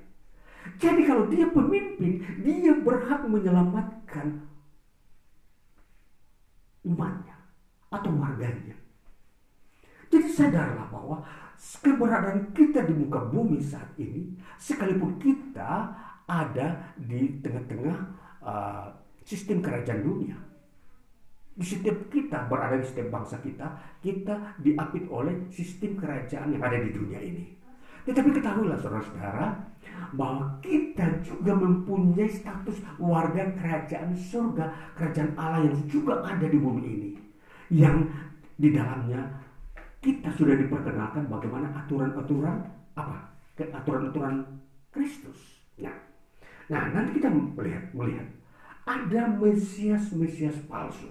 Jadi kalau dia pemimpin, dia berhak menyelamatkan umatnya atau warganya. Jadi sadarlah bahwa keberadaan kita di muka bumi saat ini, sekalipun kita ada di tengah-tengah uh, sistem kerajaan dunia. Di setiap kita berada di setiap bangsa kita, kita diapit oleh sistem kerajaan yang ada di dunia ini. Tetapi ketahuilah saudara-saudara, bahwa kita juga mempunyai status warga kerajaan surga, kerajaan Allah yang juga ada di bumi ini. Yang di dalamnya kita sudah diperkenalkan bagaimana aturan-aturan apa? Aturan-aturan Kristus. Nah, nah nanti kita melihat melihat ada mesias-mesias palsu.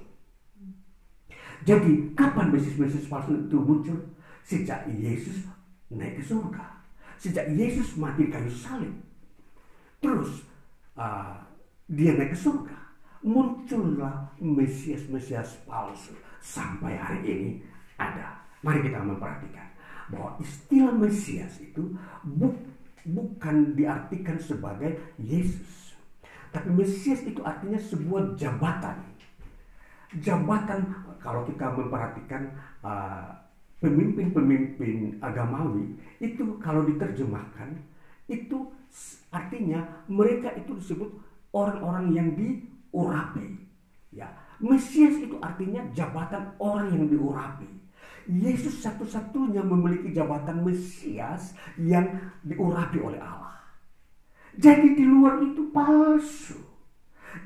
Jadi kapan mesias-mesias palsu itu muncul? Sejak Yesus naik ke surga. Sejak Yesus mati di kayu salib. Terus uh, dia naik ke surga. Muncullah mesias-mesias palsu. Sampai hari ini ada Mari kita memperhatikan bahwa istilah Mesias itu bu bukan diartikan sebagai Yesus. Tapi Mesias itu artinya sebuah jabatan. Jabatan kalau kita memperhatikan uh, pemimpin-pemimpin agamawi itu kalau diterjemahkan itu artinya mereka itu disebut orang-orang yang diurapi. Ya, Mesias itu artinya jabatan orang yang diurapi. Yesus satu-satunya memiliki jabatan Mesias yang diurapi oleh Allah. Jadi di luar itu palsu.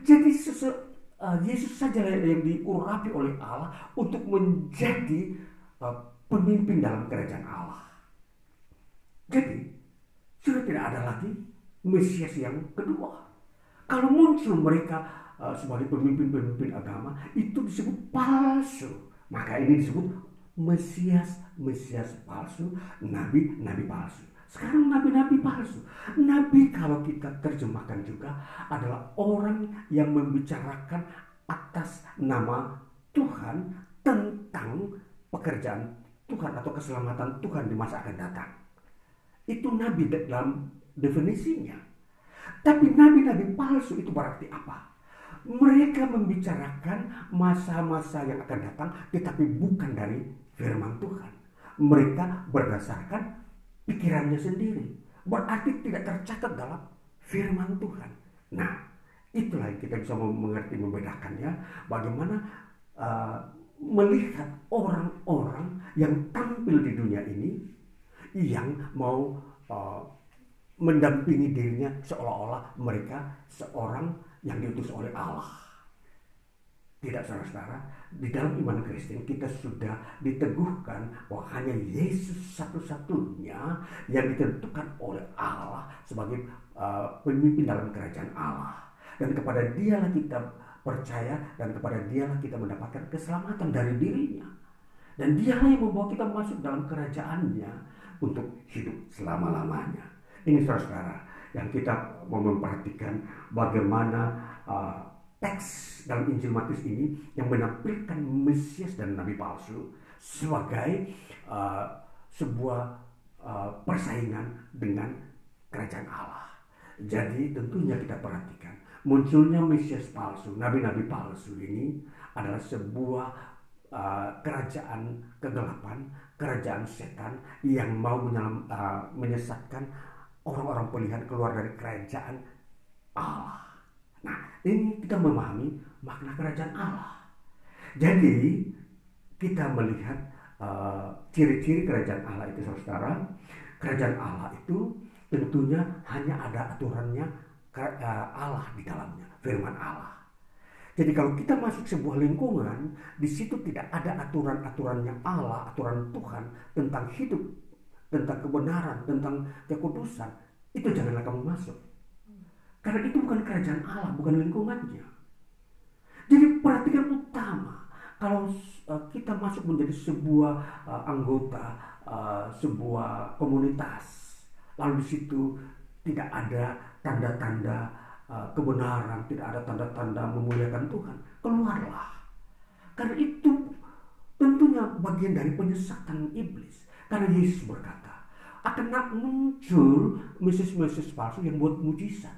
Jadi uh, Yesus saja yang diurapi oleh Allah untuk menjadi uh, pemimpin dalam kerajaan Allah. Jadi sudah tidak ada lagi Mesias yang kedua. Kalau muncul mereka uh, sebagai pemimpin-pemimpin agama itu disebut palsu. Maka ini disebut Mesias, Mesias palsu, Nabi, Nabi palsu. Sekarang nabi-nabi palsu. Nabi kalau kita terjemahkan juga adalah orang yang membicarakan atas nama Tuhan tentang pekerjaan Tuhan atau keselamatan Tuhan di masa akan datang. Itu nabi dalam definisinya. Tapi nabi-nabi palsu itu berarti apa? Mereka membicarakan masa-masa yang akan datang tetapi bukan dari firman Tuhan. Mereka berdasarkan pikirannya sendiri. Berarti tidak tercatat dalam firman Tuhan. Nah, itulah yang kita bisa mengerti membedakannya. Bagaimana uh, melihat orang-orang yang tampil di dunia ini yang mau uh, mendampingi dirinya seolah-olah mereka seorang yang diutus oleh Allah. Tidak saudara-saudara, di dalam iman Kristen kita sudah diteguhkan bahwa hanya Yesus satu-satunya yang ditentukan oleh Allah sebagai uh, pemimpin dalam kerajaan Allah. Dan kepada dialah kita percaya dan kepada dialah kita mendapatkan keselamatan dari dirinya. Dan dialah yang membawa kita masuk dalam kerajaannya untuk hidup selama-lamanya. Ini saudara-saudara yang kita mau memperhatikan bagaimana uh, teks dalam Injil Matius ini yang menampilkan Mesias dan Nabi palsu sebagai uh, sebuah uh, persaingan dengan kerajaan Allah. Jadi tentunya kita perhatikan munculnya Mesias palsu, nabi-nabi palsu ini adalah sebuah uh, kerajaan kegelapan, kerajaan setan yang mau uh, menyesatkan orang-orang pilihan keluar dari kerajaan Allah. Nah, ini kita memahami makna kerajaan Allah. Jadi, kita melihat uh, ciri-ciri kerajaan Allah itu saudara. Kerajaan Allah itu tentunya hanya ada aturannya uh, Allah di dalamnya, firman Allah. Jadi kalau kita masuk sebuah lingkungan, di situ tidak ada aturan-aturannya Allah, aturan Tuhan tentang hidup, tentang kebenaran, tentang kekudusan, itu janganlah kamu masuk. Karena itu bukan kerajaan Allah, bukan lingkungannya. Jadi perhatikan utama kalau uh, kita masuk menjadi sebuah uh, anggota sebuah komunitas, lalu di situ tidak ada tanda-tanda uh, kebenaran, tidak ada tanda-tanda memuliakan Tuhan, keluarlah. Karena itu tentunya bagian dari penyesatan iblis. Karena Yesus berkata, akan muncul mesis-mesis palsu yang buat mujizat.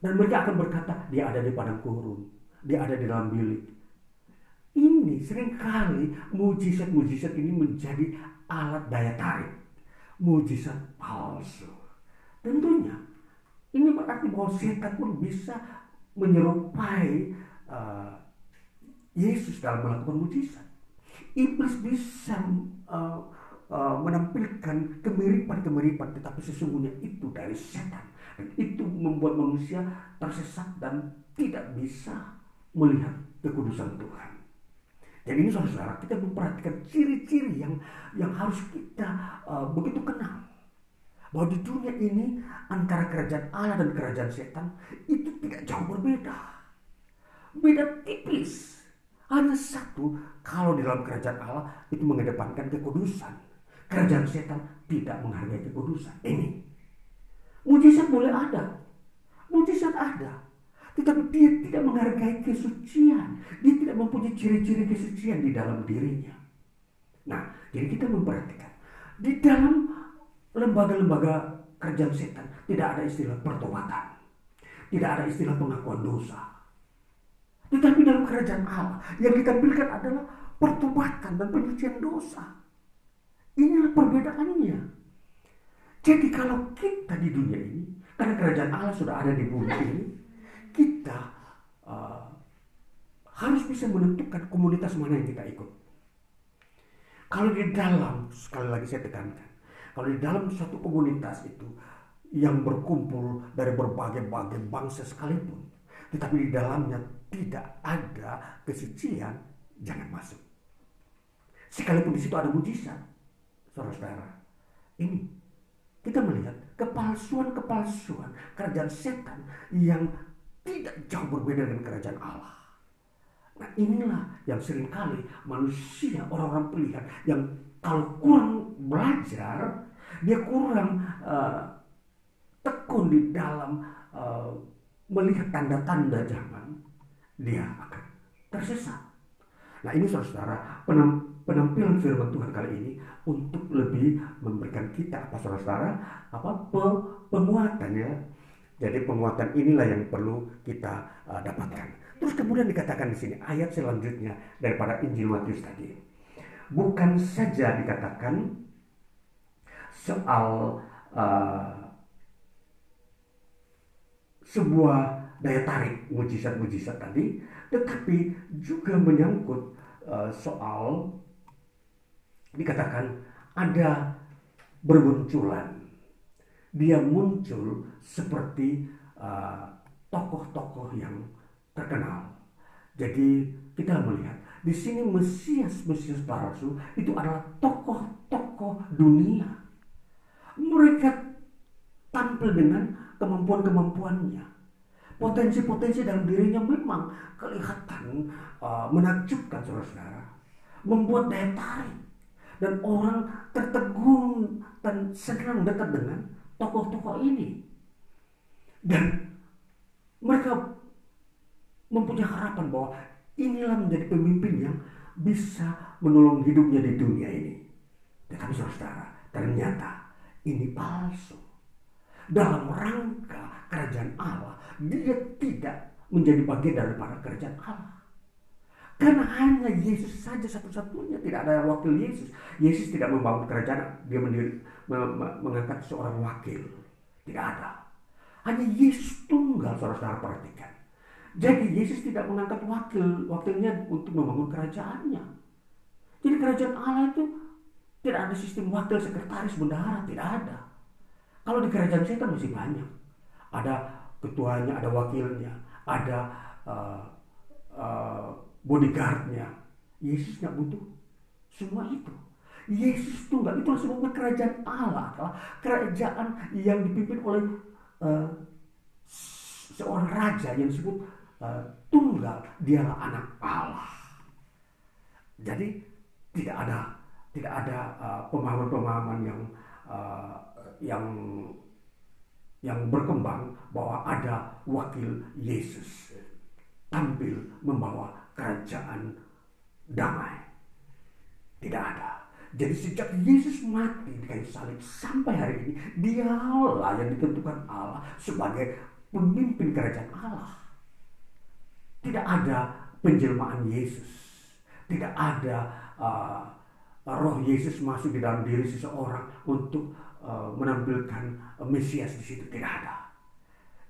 Dan mereka akan berkata, dia ada di padang gurun, dia ada di dalam bilik. Ini sering kali mujizat-mujizat ini menjadi alat daya tarik. Mujizat palsu. Tentunya, ini berarti bahwa setan pun bisa menyerupai uh, Yesus dalam melakukan mujizat. Iblis bisa uh, uh, menampilkan kemiripan-kemiripan, tetapi sesungguhnya itu dari setan. Dan itu membuat manusia tersesat dan tidak bisa melihat kekudusan Tuhan. Jadi ini saudara-saudara kita memperhatikan ciri-ciri yang yang harus kita uh, begitu kenal. Bahwa di dunia ini antara kerajaan Allah dan kerajaan setan itu tidak jauh berbeda. Beda tipis. Hanya satu, kalau di dalam kerajaan Allah itu mengedepankan kekudusan. Kerajaan setan tidak menghargai kekudusan. Ini. Mujizat boleh ada. Mujizat ada. Tetapi dia tidak menghargai kesucian. Dia tidak mempunyai ciri-ciri kesucian di dalam dirinya. Nah, jadi kita memperhatikan. Di dalam lembaga-lembaga kerjaan setan tidak ada istilah pertobatan. Tidak ada istilah pengakuan dosa. Tetapi dalam kerajaan Allah yang ditampilkan adalah pertobatan dan penyucian dosa. Inilah perbedaannya. Jadi kalau kita di dunia ini, karena kerajaan Allah sudah ada di bumi ini, kita uh, harus bisa menentukan komunitas mana yang kita ikut. Kalau di dalam, sekali lagi saya tekankan, kalau di dalam suatu komunitas itu yang berkumpul dari berbagai-bagai bangsa sekalipun, tetapi di dalamnya tidak ada kesucian, jangan masuk. Sekalipun di situ ada mujizat, saudara-saudara. Ini kita melihat kepalsuan-kepalsuan kerajaan setan yang tidak jauh berbeda dengan kerajaan Allah. Nah inilah yang sering kali manusia orang-orang pilihan yang kalau kurang belajar, dia kurang uh, tekun di dalam uh, melihat tanda-tanda zaman, dia akan tersesat. Nah ini saudara-saudara penampilan firman Tuhan kali ini untuk lebih memberikan kita apa saudara-saudara apa penguatan ya. Jadi penguatan inilah yang perlu kita uh, dapatkan. Terus kemudian dikatakan di sini ayat selanjutnya daripada Injil Matius tadi. Bukan saja dikatakan soal uh, sebuah daya tarik mujizat-mujizat tadi, tetapi juga menyangkut uh, soal dikatakan ada bermunculan. Dia muncul seperti uh, tokoh-tokoh uh, yang terkenal. Jadi kita melihat di sini Mesias Mesias palsu itu adalah tokoh-tokoh dunia. Mereka tampil dengan kemampuan-kemampuannya Potensi-potensi dalam dirinya memang kelihatan uh, menakjubkan saudara-saudara. Membuat daya tarik. Dan orang tertegun dan senang dekat dengan tokoh-tokoh ini. Dan mereka mempunyai harapan bahwa inilah menjadi pemimpin yang bisa menolong hidupnya di dunia ini. Tetapi saudara, ternyata ini palsu. Dalam rangka kerajaan Allah dia tidak menjadi bagian daripada kerajaan Allah. Karena hanya Yesus saja satu-satunya, tidak ada wakil Yesus. Yesus tidak membangun kerajaan, dia mendiri, mengangkat seorang wakil. Tidak ada. Hanya Yesus tunggal, saudara-saudara perhatikan. Jadi Yesus tidak mengangkat wakil, wakilnya untuk membangun kerajaannya. Jadi kerajaan Allah itu tidak ada sistem wakil sekretaris bendahara, tidak ada. Kalau di kerajaan setan masih banyak. Ada ketuanya, ada wakilnya, ada uh, uh, bodyguardnya. Yesus nggak butuh semua itu. Yesus tunggal itu sebabnya kerajaan Allah kerajaan yang dipimpin oleh uh, seorang raja yang disebut uh, tunggal. Dialah anak Allah. Jadi tidak ada Tidak ada uh, pemahaman-pemahaman yang uh, yang yang berkembang bahwa ada wakil Yesus tampil membawa kerajaan damai. Tidak ada. Jadi sejak Yesus mati di kayu salib sampai hari ini, dialah yang ditentukan Allah sebagai pemimpin kerajaan Allah. Tidak ada penjelmaan Yesus. Tidak ada uh, roh Yesus masuk di dalam diri seseorang untuk uh, menampilkan uh, Mesias di situ. Tidak ada.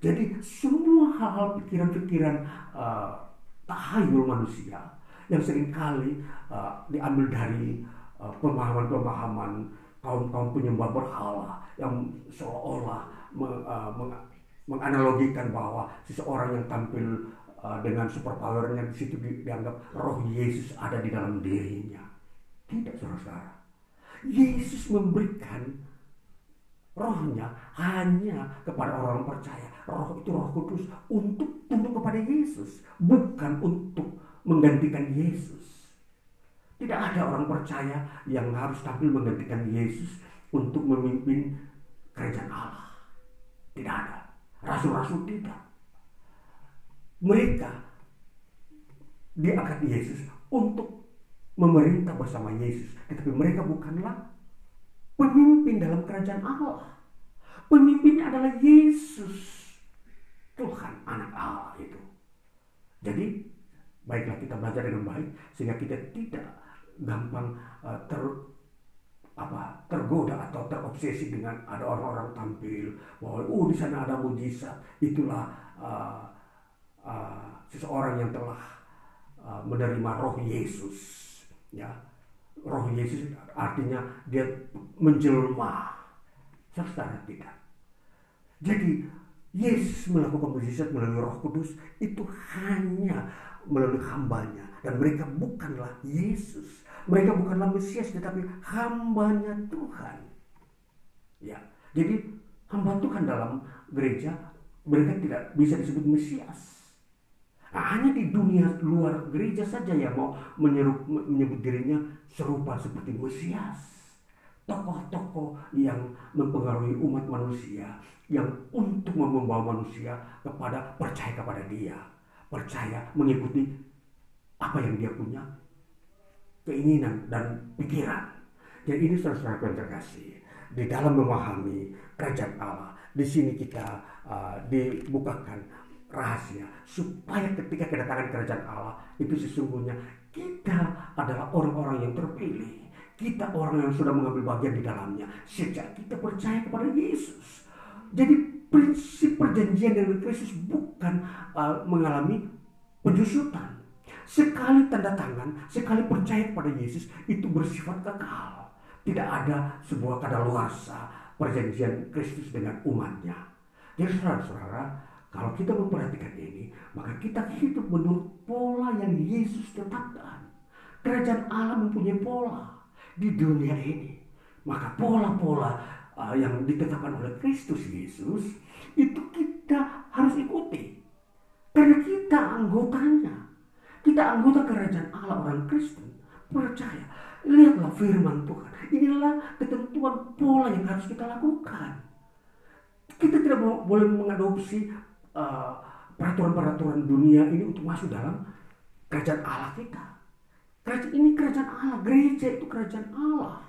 Jadi semua hal-hal pikiran-pikiran uh, tahayul manusia yang sering kali uh, diambil dari uh, pemahaman-pemahaman kaum-kaum penyembah berhala yang seolah-olah meng, uh, meng, menganalogikan bahwa seseorang yang tampil uh, dengan superpowernya di situ di, dianggap roh Yesus ada di dalam dirinya. Tidak saudara-saudara. Yesus memberikan rohnya hanya kepada orang percaya. Roh itu roh kudus untuk tunduk kepada Yesus. Bukan untuk menggantikan Yesus. Tidak ada orang percaya yang harus tampil menggantikan Yesus untuk memimpin kerajaan Allah. Tidak ada. Rasul-rasul tidak mereka diangkat Yesus untuk memerintah bersama Yesus. Tetapi mereka bukanlah pemimpin dalam kerajaan Allah. Pemimpinnya adalah Yesus. Tuhan anak Allah itu. Jadi baiklah kita belajar dengan baik sehingga kita tidak gampang uh, ter apa tergoda atau terobsesi dengan ada orang-orang tampil bahwa oh di sana ada mujizat itulah uh, uh, seseorang yang telah uh, menerima roh Yesus ya roh Yesus artinya dia menjelma saudara tidak. Jadi Yesus melakukan mujizat melalui Roh Kudus itu hanya melalui hambanya. Dan mereka bukanlah Yesus. Mereka bukanlah Mesias tetapi hambanya Tuhan. Ya jadi hamba Tuhan dalam gereja mereka tidak bisa disebut Mesias hanya di dunia luar gereja saja yang mau menyeru, menyebut dirinya serupa seperti Mesias. Tokoh-tokoh yang mempengaruhi umat manusia yang untuk membawa manusia kepada percaya kepada dia. Percaya mengikuti apa yang dia punya. Keinginan dan pikiran. Jadi ini saudara-saudara yang terkasih. Di dalam memahami kerajaan Allah. Di sini kita uh, dibukakan rahasia. Supaya ketika kedatangan kerajaan Allah itu sesungguhnya kita adalah orang-orang yang terpilih. Kita orang yang sudah mengambil bagian di dalamnya. Sejak kita percaya kepada Yesus. Jadi prinsip perjanjian dengan Kristus bukan uh, mengalami penyusutan sekali tanda tangan sekali percaya kepada Yesus itu bersifat kekal. Tidak ada sebuah kadaluarsa perjanjian Kristus dengan umatnya. Jadi saudara-saudara kalau kita memperhatikan ini, maka kita hidup menurut pola yang Yesus tetapkan. Kerajaan Allah mempunyai pola di dunia ini. Maka pola-pola uh, yang ditetapkan oleh Kristus Yesus itu kita harus ikuti. Karena kita anggotanya. Kita anggota kerajaan Allah orang Kristen. Percaya. Lihatlah firman Tuhan. Inilah ketentuan pola yang harus kita lakukan. Kita tidak boleh mengadopsi Eh, peraturan-peraturan uh, dunia ini untuk masuk dalam kerajaan Allah kita. Kerajaan ini kerajaan Allah, gereja itu kerajaan Allah.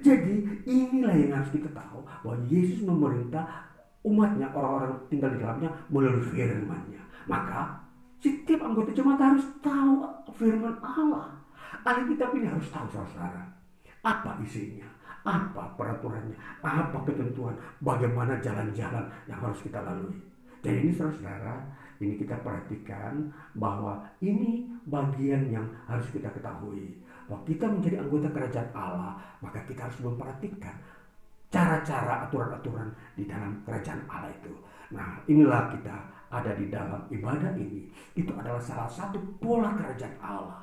Jadi inilah yang harus kita tahu bahwa Yesus memerintah umatnya, orang-orang tinggal di dalamnya melalui firman-Nya. Maka setiap anggota jemaat harus tahu firman Allah. Alkitab ini harus tahu saudara apa isinya, apa peraturannya, apa ketentuan, bagaimana jalan-jalan yang harus kita lalui. Dan ini saudara-saudara, ini kita perhatikan bahwa ini bagian yang harus kita ketahui. Bahwa kita menjadi anggota kerajaan Allah, maka kita harus memperhatikan cara-cara aturan-aturan di dalam kerajaan Allah itu. Nah, inilah kita ada di dalam ibadah ini. Itu adalah salah satu pola kerajaan Allah.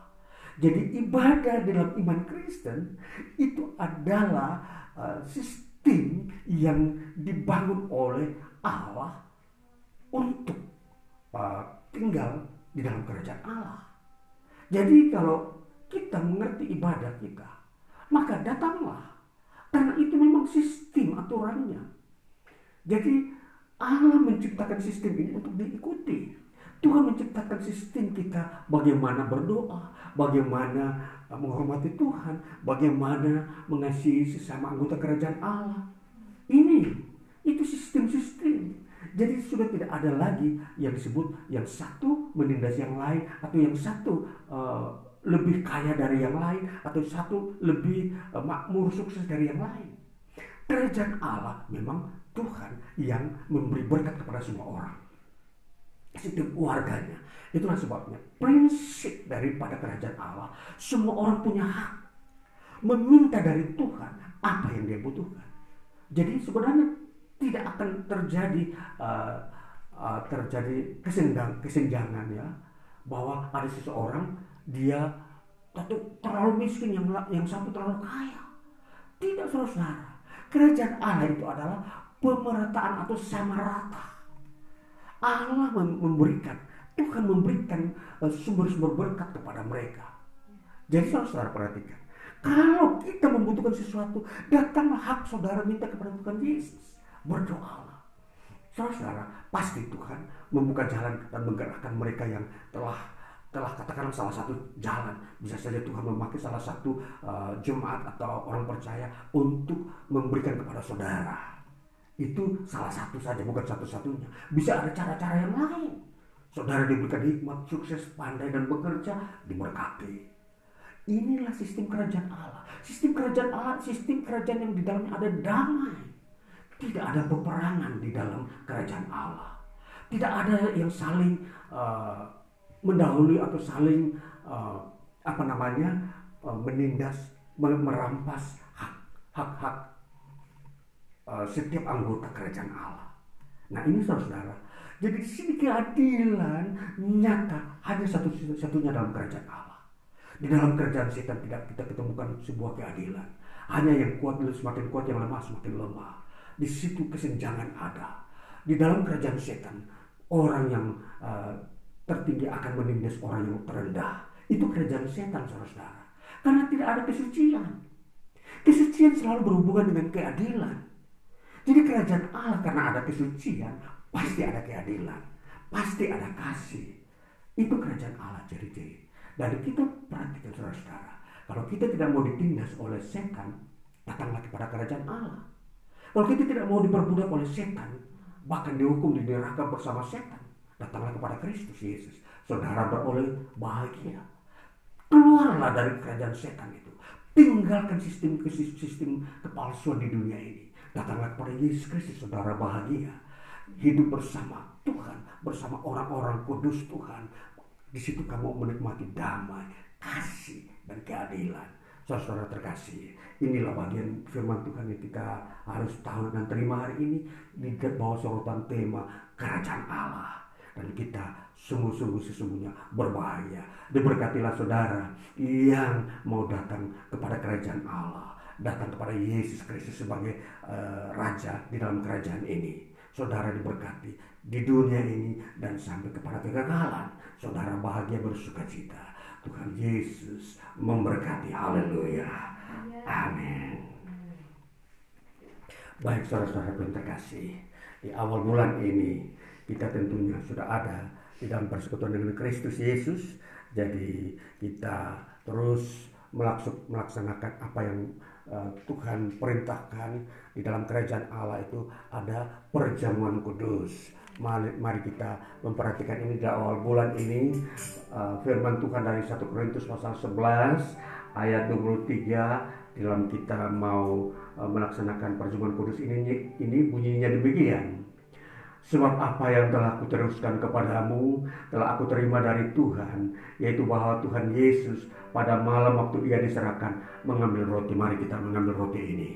Jadi ibadah dalam iman Kristen itu adalah uh, sistem yang dibangun oleh Allah untuk uh, tinggal di dalam kerajaan Allah. Jadi kalau kita mengerti ibadah kita, maka memang sistem aturannya. Jadi Allah menciptakan sistem ini untuk diikuti. Tuhan menciptakan sistem kita bagaimana berdoa, bagaimana uh, menghormati Tuhan, bagaimana mengasihi sesama anggota kerajaan Allah. Ini itu sistem-sistem. Jadi sudah tidak ada lagi yang disebut yang satu menindas yang lain atau yang satu uh, lebih kaya dari yang lain atau satu lebih uh, makmur sukses dari yang lain. Kerajaan Allah memang Tuhan yang memberi berkat kepada semua orang setiap warganya. Itulah sebabnya prinsip daripada kerajaan Allah. Semua orang punya hak meminta dari Tuhan apa yang dia butuhkan. Jadi sebenarnya tidak akan terjadi uh, uh, terjadi kesenjang, kesenjangan ya bahwa ada seseorang dia terlalu miskin yang yang satu terlalu kaya. Tidak saudara. Kerajaan Allah itu adalah pemerataan atau sama rata Allah memberikan, Tuhan memberikan eh, sumber-sumber berkat kepada mereka. Jadi saudara perhatikan, kalau kita membutuhkan sesuatu, datanglah hak saudara minta kepada Tuhan Yesus. Berdoalah. Saudara, pasti Tuhan membuka jalan dan menggerakkan mereka yang telah telah katakan salah satu jalan bisa saja Tuhan memakai salah satu uh, jemaat atau orang percaya untuk memberikan kepada saudara itu salah satu saja, bukan satu-satunya. Bisa ada cara-cara yang lain. Saudara diberikan hikmat, sukses, pandai, dan bekerja, diberkati. Inilah sistem kerajaan Allah. Sistem kerajaan Allah, sistem kerajaan yang di dalamnya ada damai. Tidak ada peperangan di dalam kerajaan Allah. Tidak ada yang saling uh, mendahului atau saling uh, apa namanya uh, menindas, merampas hak-hak Eh, setiap anggota kerajaan Allah. Nah ini saudara-saudara. Jadi di sini keadilan nyata hanya satu-satunya dalam kerajaan Allah. Di dalam kerajaan setan tidak kita ketemukan sebuah keadilan. Hanya yang kuat semakin kuat, yang lemah semakin lemah. Di situ kesenjangan ada. Di dalam kerajaan setan, orang yang uh, tertinggi akan menindas orang yang terendah. Itu kerajaan setan, saudara-saudara. Karena tidak ada kesucian. Kesucian selalu berhubungan dengan keadilan. Jadi kerajaan Allah karena ada kesucian, pasti ada keadilan, pasti ada kasih. Itu kerajaan Allah jadi-jadi. Dan kita perhatikan saudara-saudara, kalau kita tidak mau ditindas oleh setan, datanglah kepada kerajaan Allah. Kalau kita tidak mau diperbudak oleh setan, bahkan dihukum di neraka bersama setan, datanglah kepada Kristus Yesus. Saudara beroleh bahagia. Keluarlah dari kerajaan setan itu. Tinggalkan sistem sistem kepalsuan di dunia ini Datanglah kepada Yesus Kristus, saudara bahagia. Hidup bersama Tuhan, bersama orang-orang kudus Tuhan. Di situ kamu menikmati damai, kasih, dan keadilan. Saudara terkasih, inilah bagian firman Tuhan yang kita harus tahu dan terima hari ini di bawah sorotan tema kerajaan Allah. Dan kita sungguh-sungguh sesungguhnya berbahaya. Diberkatilah saudara yang mau datang kepada kerajaan Allah datang kepada Yesus Kristus sebagai uh, Raja di dalam kerajaan ini. Saudara diberkati di dunia ini dan sampai kepada kegagalan. Saudara bahagia bersuka cita. Tuhan Yesus memberkati. Haleluya. Amin. Baik saudara-saudara yang terkasih. Di awal bulan ini kita tentunya sudah ada di dalam persekutuan dengan Kristus Yesus. Jadi kita terus melaksanakan apa yang Eh, Tuhan perintahkan di dalam kerajaan Allah itu ada perjamuan kudus. Mari, kita memperhatikan ini di awal bulan ini uh, firman Tuhan dari 1 Korintus pasal 11 ayat 23 di dalam kita mau uh, melaksanakan perjamuan kudus ini ini bunyinya demikian. Sebab apa yang telah aku teruskan kepadamu telah aku terima dari Tuhan, yaitu bahwa Tuhan Yesus pada malam waktu ia diserahkan mengambil roti. Mari kita mengambil roti ini.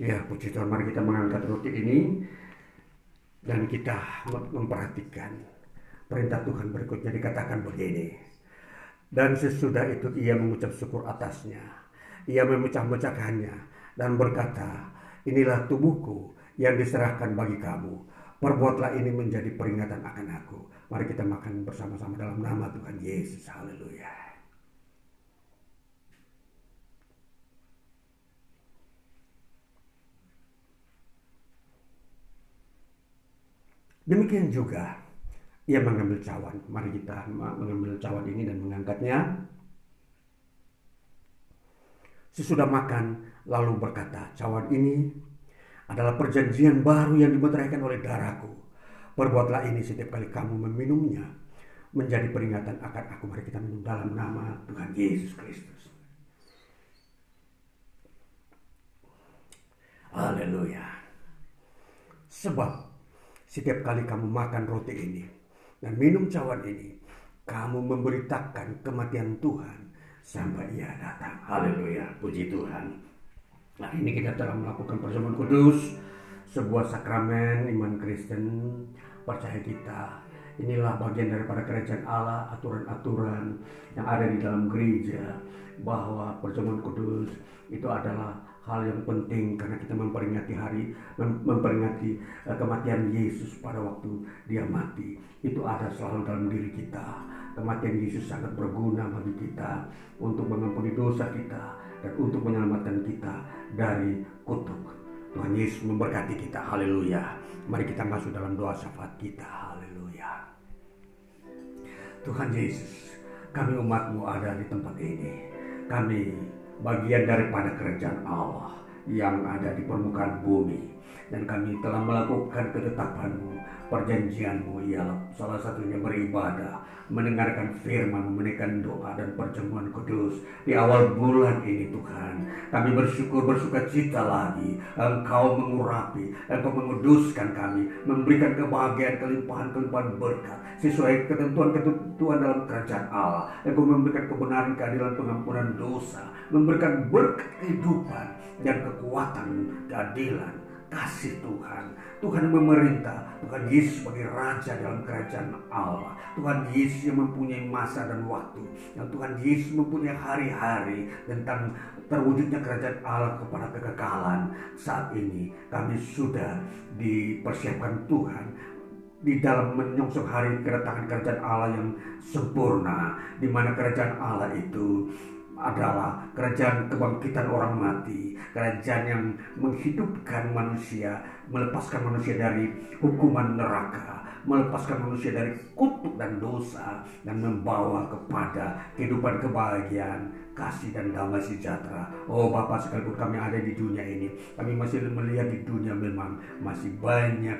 Ya, puji Tuhan, mari kita mengangkat roti ini dan kita memperhatikan perintah Tuhan berikutnya dikatakan begini. Dan sesudah itu ia mengucap syukur atasnya. Ia memecah-mecahkannya dan berkata, inilah tubuhku yang diserahkan bagi kamu. Perbuatlah ini menjadi peringatan akan aku. Mari kita makan bersama-sama dalam nama Tuhan Yesus. Haleluya. Demikian juga ia mengambil cawan. Mari kita mengambil cawan ini dan mengangkatnya. Sesudah makan lalu berkata, cawan ini adalah perjanjian baru yang dimeteraikan oleh darahku. Perbuatlah ini setiap kali kamu meminumnya menjadi peringatan akan aku. Mari kita minum dalam nama Tuhan Yesus Kristus. Haleluya. Sebab setiap kali kamu makan roti ini dan minum cawan ini, kamu memberitakan kematian Tuhan sampai ia datang. Haleluya, puji Tuhan. Nah ini kita telah melakukan perjamuan kudus, sebuah sakramen iman Kristen, percaya kita. Inilah bagian daripada kerajaan Allah, aturan-aturan yang ada di dalam gereja bahwa perjamuan kudus itu adalah hal yang penting karena kita memperingati hari memperingati uh, kematian Yesus pada waktu dia mati. Itu ada selalu dalam diri kita. Kematian Yesus sangat berguna bagi kita untuk mengampuni dosa kita dan untuk menyelamatkan kita dari kutuk. Tuhan Yesus memberkati kita. Haleluya. Mari kita masuk dalam doa syafaat kita. Haleluya. Tuhan Yesus kami umatmu ada di tempat ini. Kami bagian daripada kerajaan Allah yang ada di permukaan bumi. Dan kami telah melakukan ketetapanmu perjanjianmu ialah salah satunya beribadah mendengarkan firman menaikkan doa dan perjamuan kudus. Di awal bulan ini Tuhan kami bersyukur bersuka cita lagi engkau mengurapi engkau menguduskan kami memberikan kebahagiaan kelimpahan kelimpahan berkat sesuai ketentuan-ketentuan dalam kerajaan Allah. Engkau memberikan kebenaran keadilan pengampunan dosa memberikan berkat kehidupan dan kekuatan keadilan kasih Tuhan. Tuhan memerintah, Tuhan Yesus sebagai Raja dalam kerajaan Allah. Tuhan Yesus yang mempunyai masa dan waktu. Yang Tuhan Yesus mempunyai hari-hari tentang terwujudnya kerajaan Allah kepada kekekalan. Saat ini kami sudah dipersiapkan Tuhan di dalam menyongsong hari kedatangan kerajaan Allah yang sempurna di mana kerajaan Allah itu adalah kerajaan kebangkitan orang mati, kerajaan yang menghidupkan manusia, melepaskan manusia dari hukuman neraka, melepaskan manusia dari kutuk dan dosa, dan membawa kepada kehidupan kebahagiaan, kasih dan damai sejahtera. Oh Bapak sekalipun kami ada di dunia ini, kami masih melihat di dunia memang masih banyak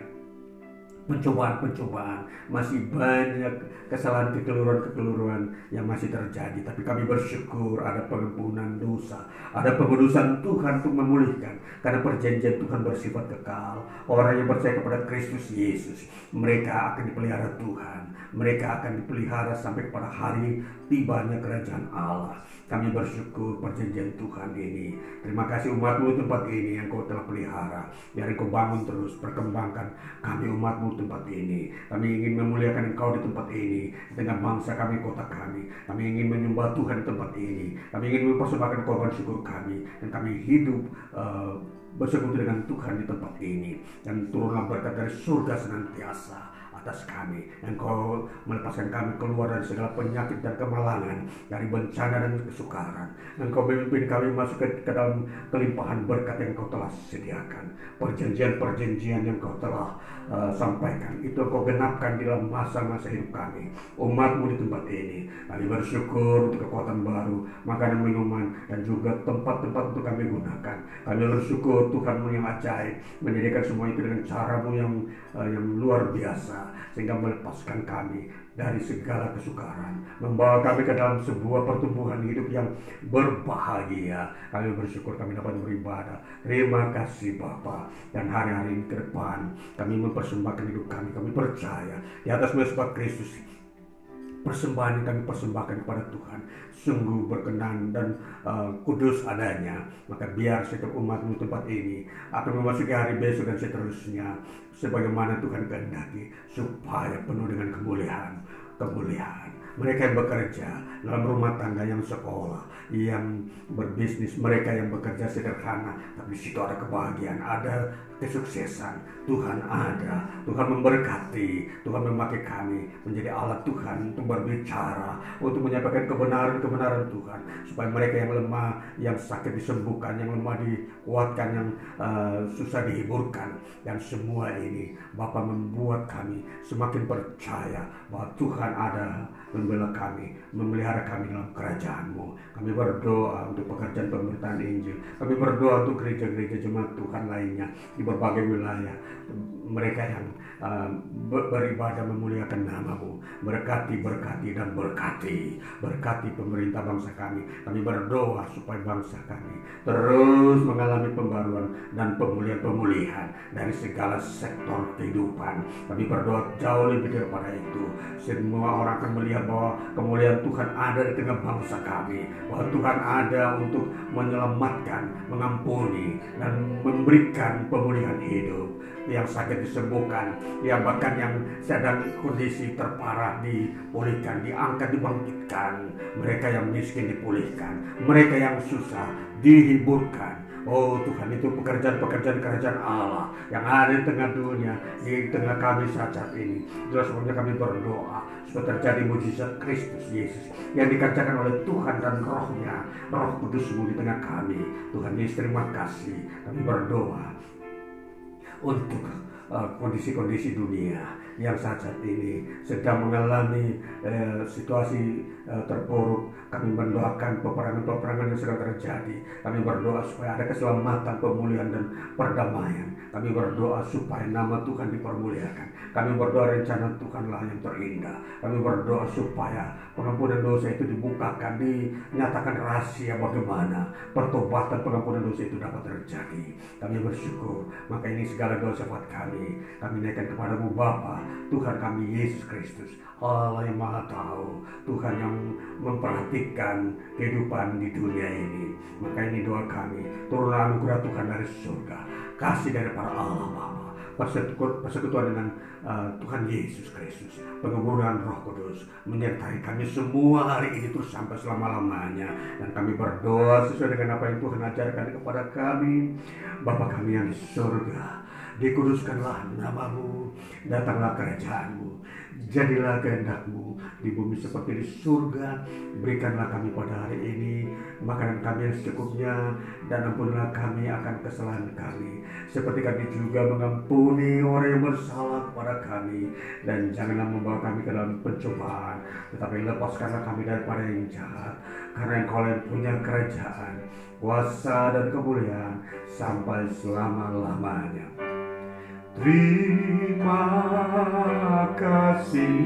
pencobaan-pencobaan, masih banyak kesalahan kekeliruan-kekeliruan yang masih terjadi. Tapi kami bersyukur ada pengampunan dosa, ada pengudusan Tuhan untuk memulihkan. Karena perjanjian Tuhan bersifat kekal. Orang yang percaya kepada Kristus Yesus, mereka akan dipelihara Tuhan. Mereka akan dipelihara sampai kepada hari tibanya kerajaan Allah. Kami bersyukur perjanjian Tuhan ini. Terima kasih umatmu tempat ini yang kau telah pelihara. Biar kau bangun terus, perkembangkan kami umatmu tempat ini. Kami ingin memuliakan engkau di tempat ini. Dengan bangsa kami, kota kami. Kami ingin menyembah Tuhan di tempat ini. Kami ingin mempersembahkan korban syukur kami. Dan kami hidup uh, bersekutu dengan Tuhan di tempat ini. Dan turunlah berkat dari surga senantiasa atas kami. Engkau melepaskan kami keluar dari segala penyakit dan kemalangan, dari bencana dan kesukaran. Engkau memimpin kami masuk ke, ke dalam kelimpahan berkat yang kau telah sediakan. Perjanjian-perjanjian yang kau telah uh, sampaikan. Itu kau genapkan di dalam masa-masa hidup kami. Umatmu di tempat ini. Kami bersyukur untuk kekuatan baru, makanan minuman, dan juga tempat-tempat untuk kami gunakan. Kami bersyukur Tuhanmu yang ajaib, menjadikan semua itu dengan caramu yang uh, yang luar biasa sehingga melepaskan kami dari segala kesukaran, membawa kami ke dalam sebuah pertumbuhan hidup yang berbahagia. Kami bersyukur kami dapat beribadah. Terima kasih Bapa. Dan hari-hari ini ke depan kami mempersembahkan hidup kami. Kami percaya di atas mesbah Kristus persembahan yang kami persembahkan kepada Tuhan. Sungguh berkenan dan uh, kudus adanya. Maka biar setiap umatmu tempat ini akan memasuki hari besok dan seterusnya sebagaimana Tuhan kehendaki supaya penuh dengan kemuliaan kemuliaan. Mereka yang bekerja dalam rumah tangga yang sekolah, yang berbisnis, mereka yang bekerja sederhana, tapi situ ada kebahagiaan, ada kesuksesan. Tuhan ada, Tuhan memberkati, Tuhan memakai kami menjadi alat Tuhan untuk berbicara, untuk menyampaikan kebenaran-kebenaran Tuhan, supaya mereka yang lemah, yang sakit disembuhkan, yang lemah dikuatkan, yang uh, susah dihiburkan, dan semua ini Bapak membuat kami semakin percaya bahwa Tuhan ada membela kami, memelihara kami dalam kerajaanmu. Kami berdoa untuk pekerjaan pemberitaan Injil. Kami berdoa untuk gereja-gereja jemaat Tuhan lainnya di berbagai wilayah. Mereka yang uh, beribadah memuliakan namamu. Berkati, berkati, dan berkati. Berkati pemerintah bangsa kami. Kami berdoa supaya bangsa kami terus mengalami pembaruan dan pemulihan-pemulihan dari segala sektor kehidupan. Kami berdoa jauh lebih daripada itu. Semua orang akan melihat bahwa kemuliaan Tuhan ada di tengah bangsa kami. Bahwa Tuhan ada untuk menyelamatkan, mengampuni, dan memberikan pemulihan hidup yang sakit disembuhkan, yang bahkan yang sedang kondisi terparah dipulihkan, diangkat, dibangkitkan, mereka yang miskin dipulihkan, mereka yang susah dihiburkan. Oh Tuhan itu pekerjaan-pekerjaan kerajaan Allah yang ada di tengah dunia, di tengah kami saat ini. Itulah sebabnya kami berdoa supaya terjadi mujizat Kristus Yesus yang dikerjakan oleh Tuhan dan rohnya, roh kudusmu di tengah kami. Tuhan Yesus terima kasih. Kami berdoa untuk uh, kondisi-kondisi dunia yang saat, ini sedang mengalami uh, situasi terpuruk. Kami mendoakan peperangan-peperangan yang sedang terjadi. Kami berdoa supaya ada keselamatan, pemulihan dan perdamaian. Kami berdoa supaya nama Tuhan dipermuliakan. Kami berdoa rencana Tuhanlah yang terindah. Kami berdoa supaya pengampunan dosa itu dibukakan, dinyatakan rahasia bagaimana pertobatan pengampunan dosa itu dapat terjadi. Kami bersyukur. Maka ini segala dosa buat kami. Kami naikkan kepadamu Bapa, Tuhan kami Yesus Kristus. Allah yang maha tahu. Tuhan yang memperhatikan kehidupan di dunia ini. Maka ini doa kami. Turunlah anugerah Tuhan dari surga. Kasih dari para Allah Bapa persekutuan dengan uh, Tuhan Yesus Kristus, pengemburan Roh Kudus menyertai kami semua hari ini terus sampai selama-lamanya dan kami berdoa sesuai dengan apa yang Tuhan ajarkan kepada kami Bapa kami yang di surga dikuduskanlah namamu datanglah kerajaanmu Jadilah kehendakmu di bumi seperti di surga. Berikanlah kami pada hari ini makanan kami yang secukupnya dan ampunilah kami akan kesalahan kami. Seperti kami juga mengampuni orang yang bersalah kepada kami. Dan janganlah membawa kami ke dalam pencobaan. Tetapi lepaskanlah kami daripada yang jahat. Karena engkau yang punya kerajaan, kuasa dan kemuliaan sampai selama-lamanya. Terima kasih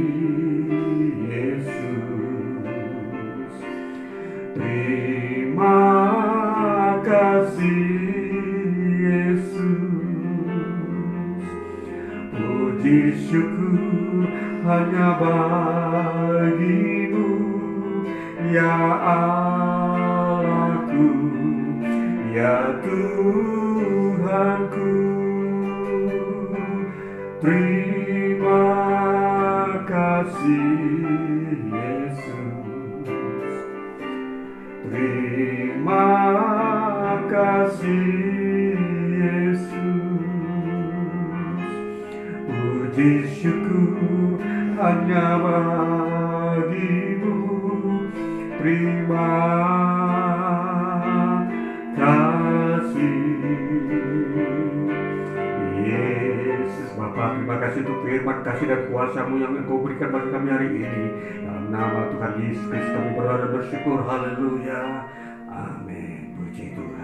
Yesus. Terima kasih Yesus. Puji syukur hanya bagimu Ya Allahku Ya Tuhanku Terima kasih Yesus. Terima kasih Yesus. Puji syukur hanya bagimu. Terima Bapa, kasih untuk firman kasih dan kuasamu yang engkau berikan bagi kami hari ini. Dalam nama Tuhan Yesus kami berdoa dan bersyukur. Haleluya. Amin. Puji Tuhan.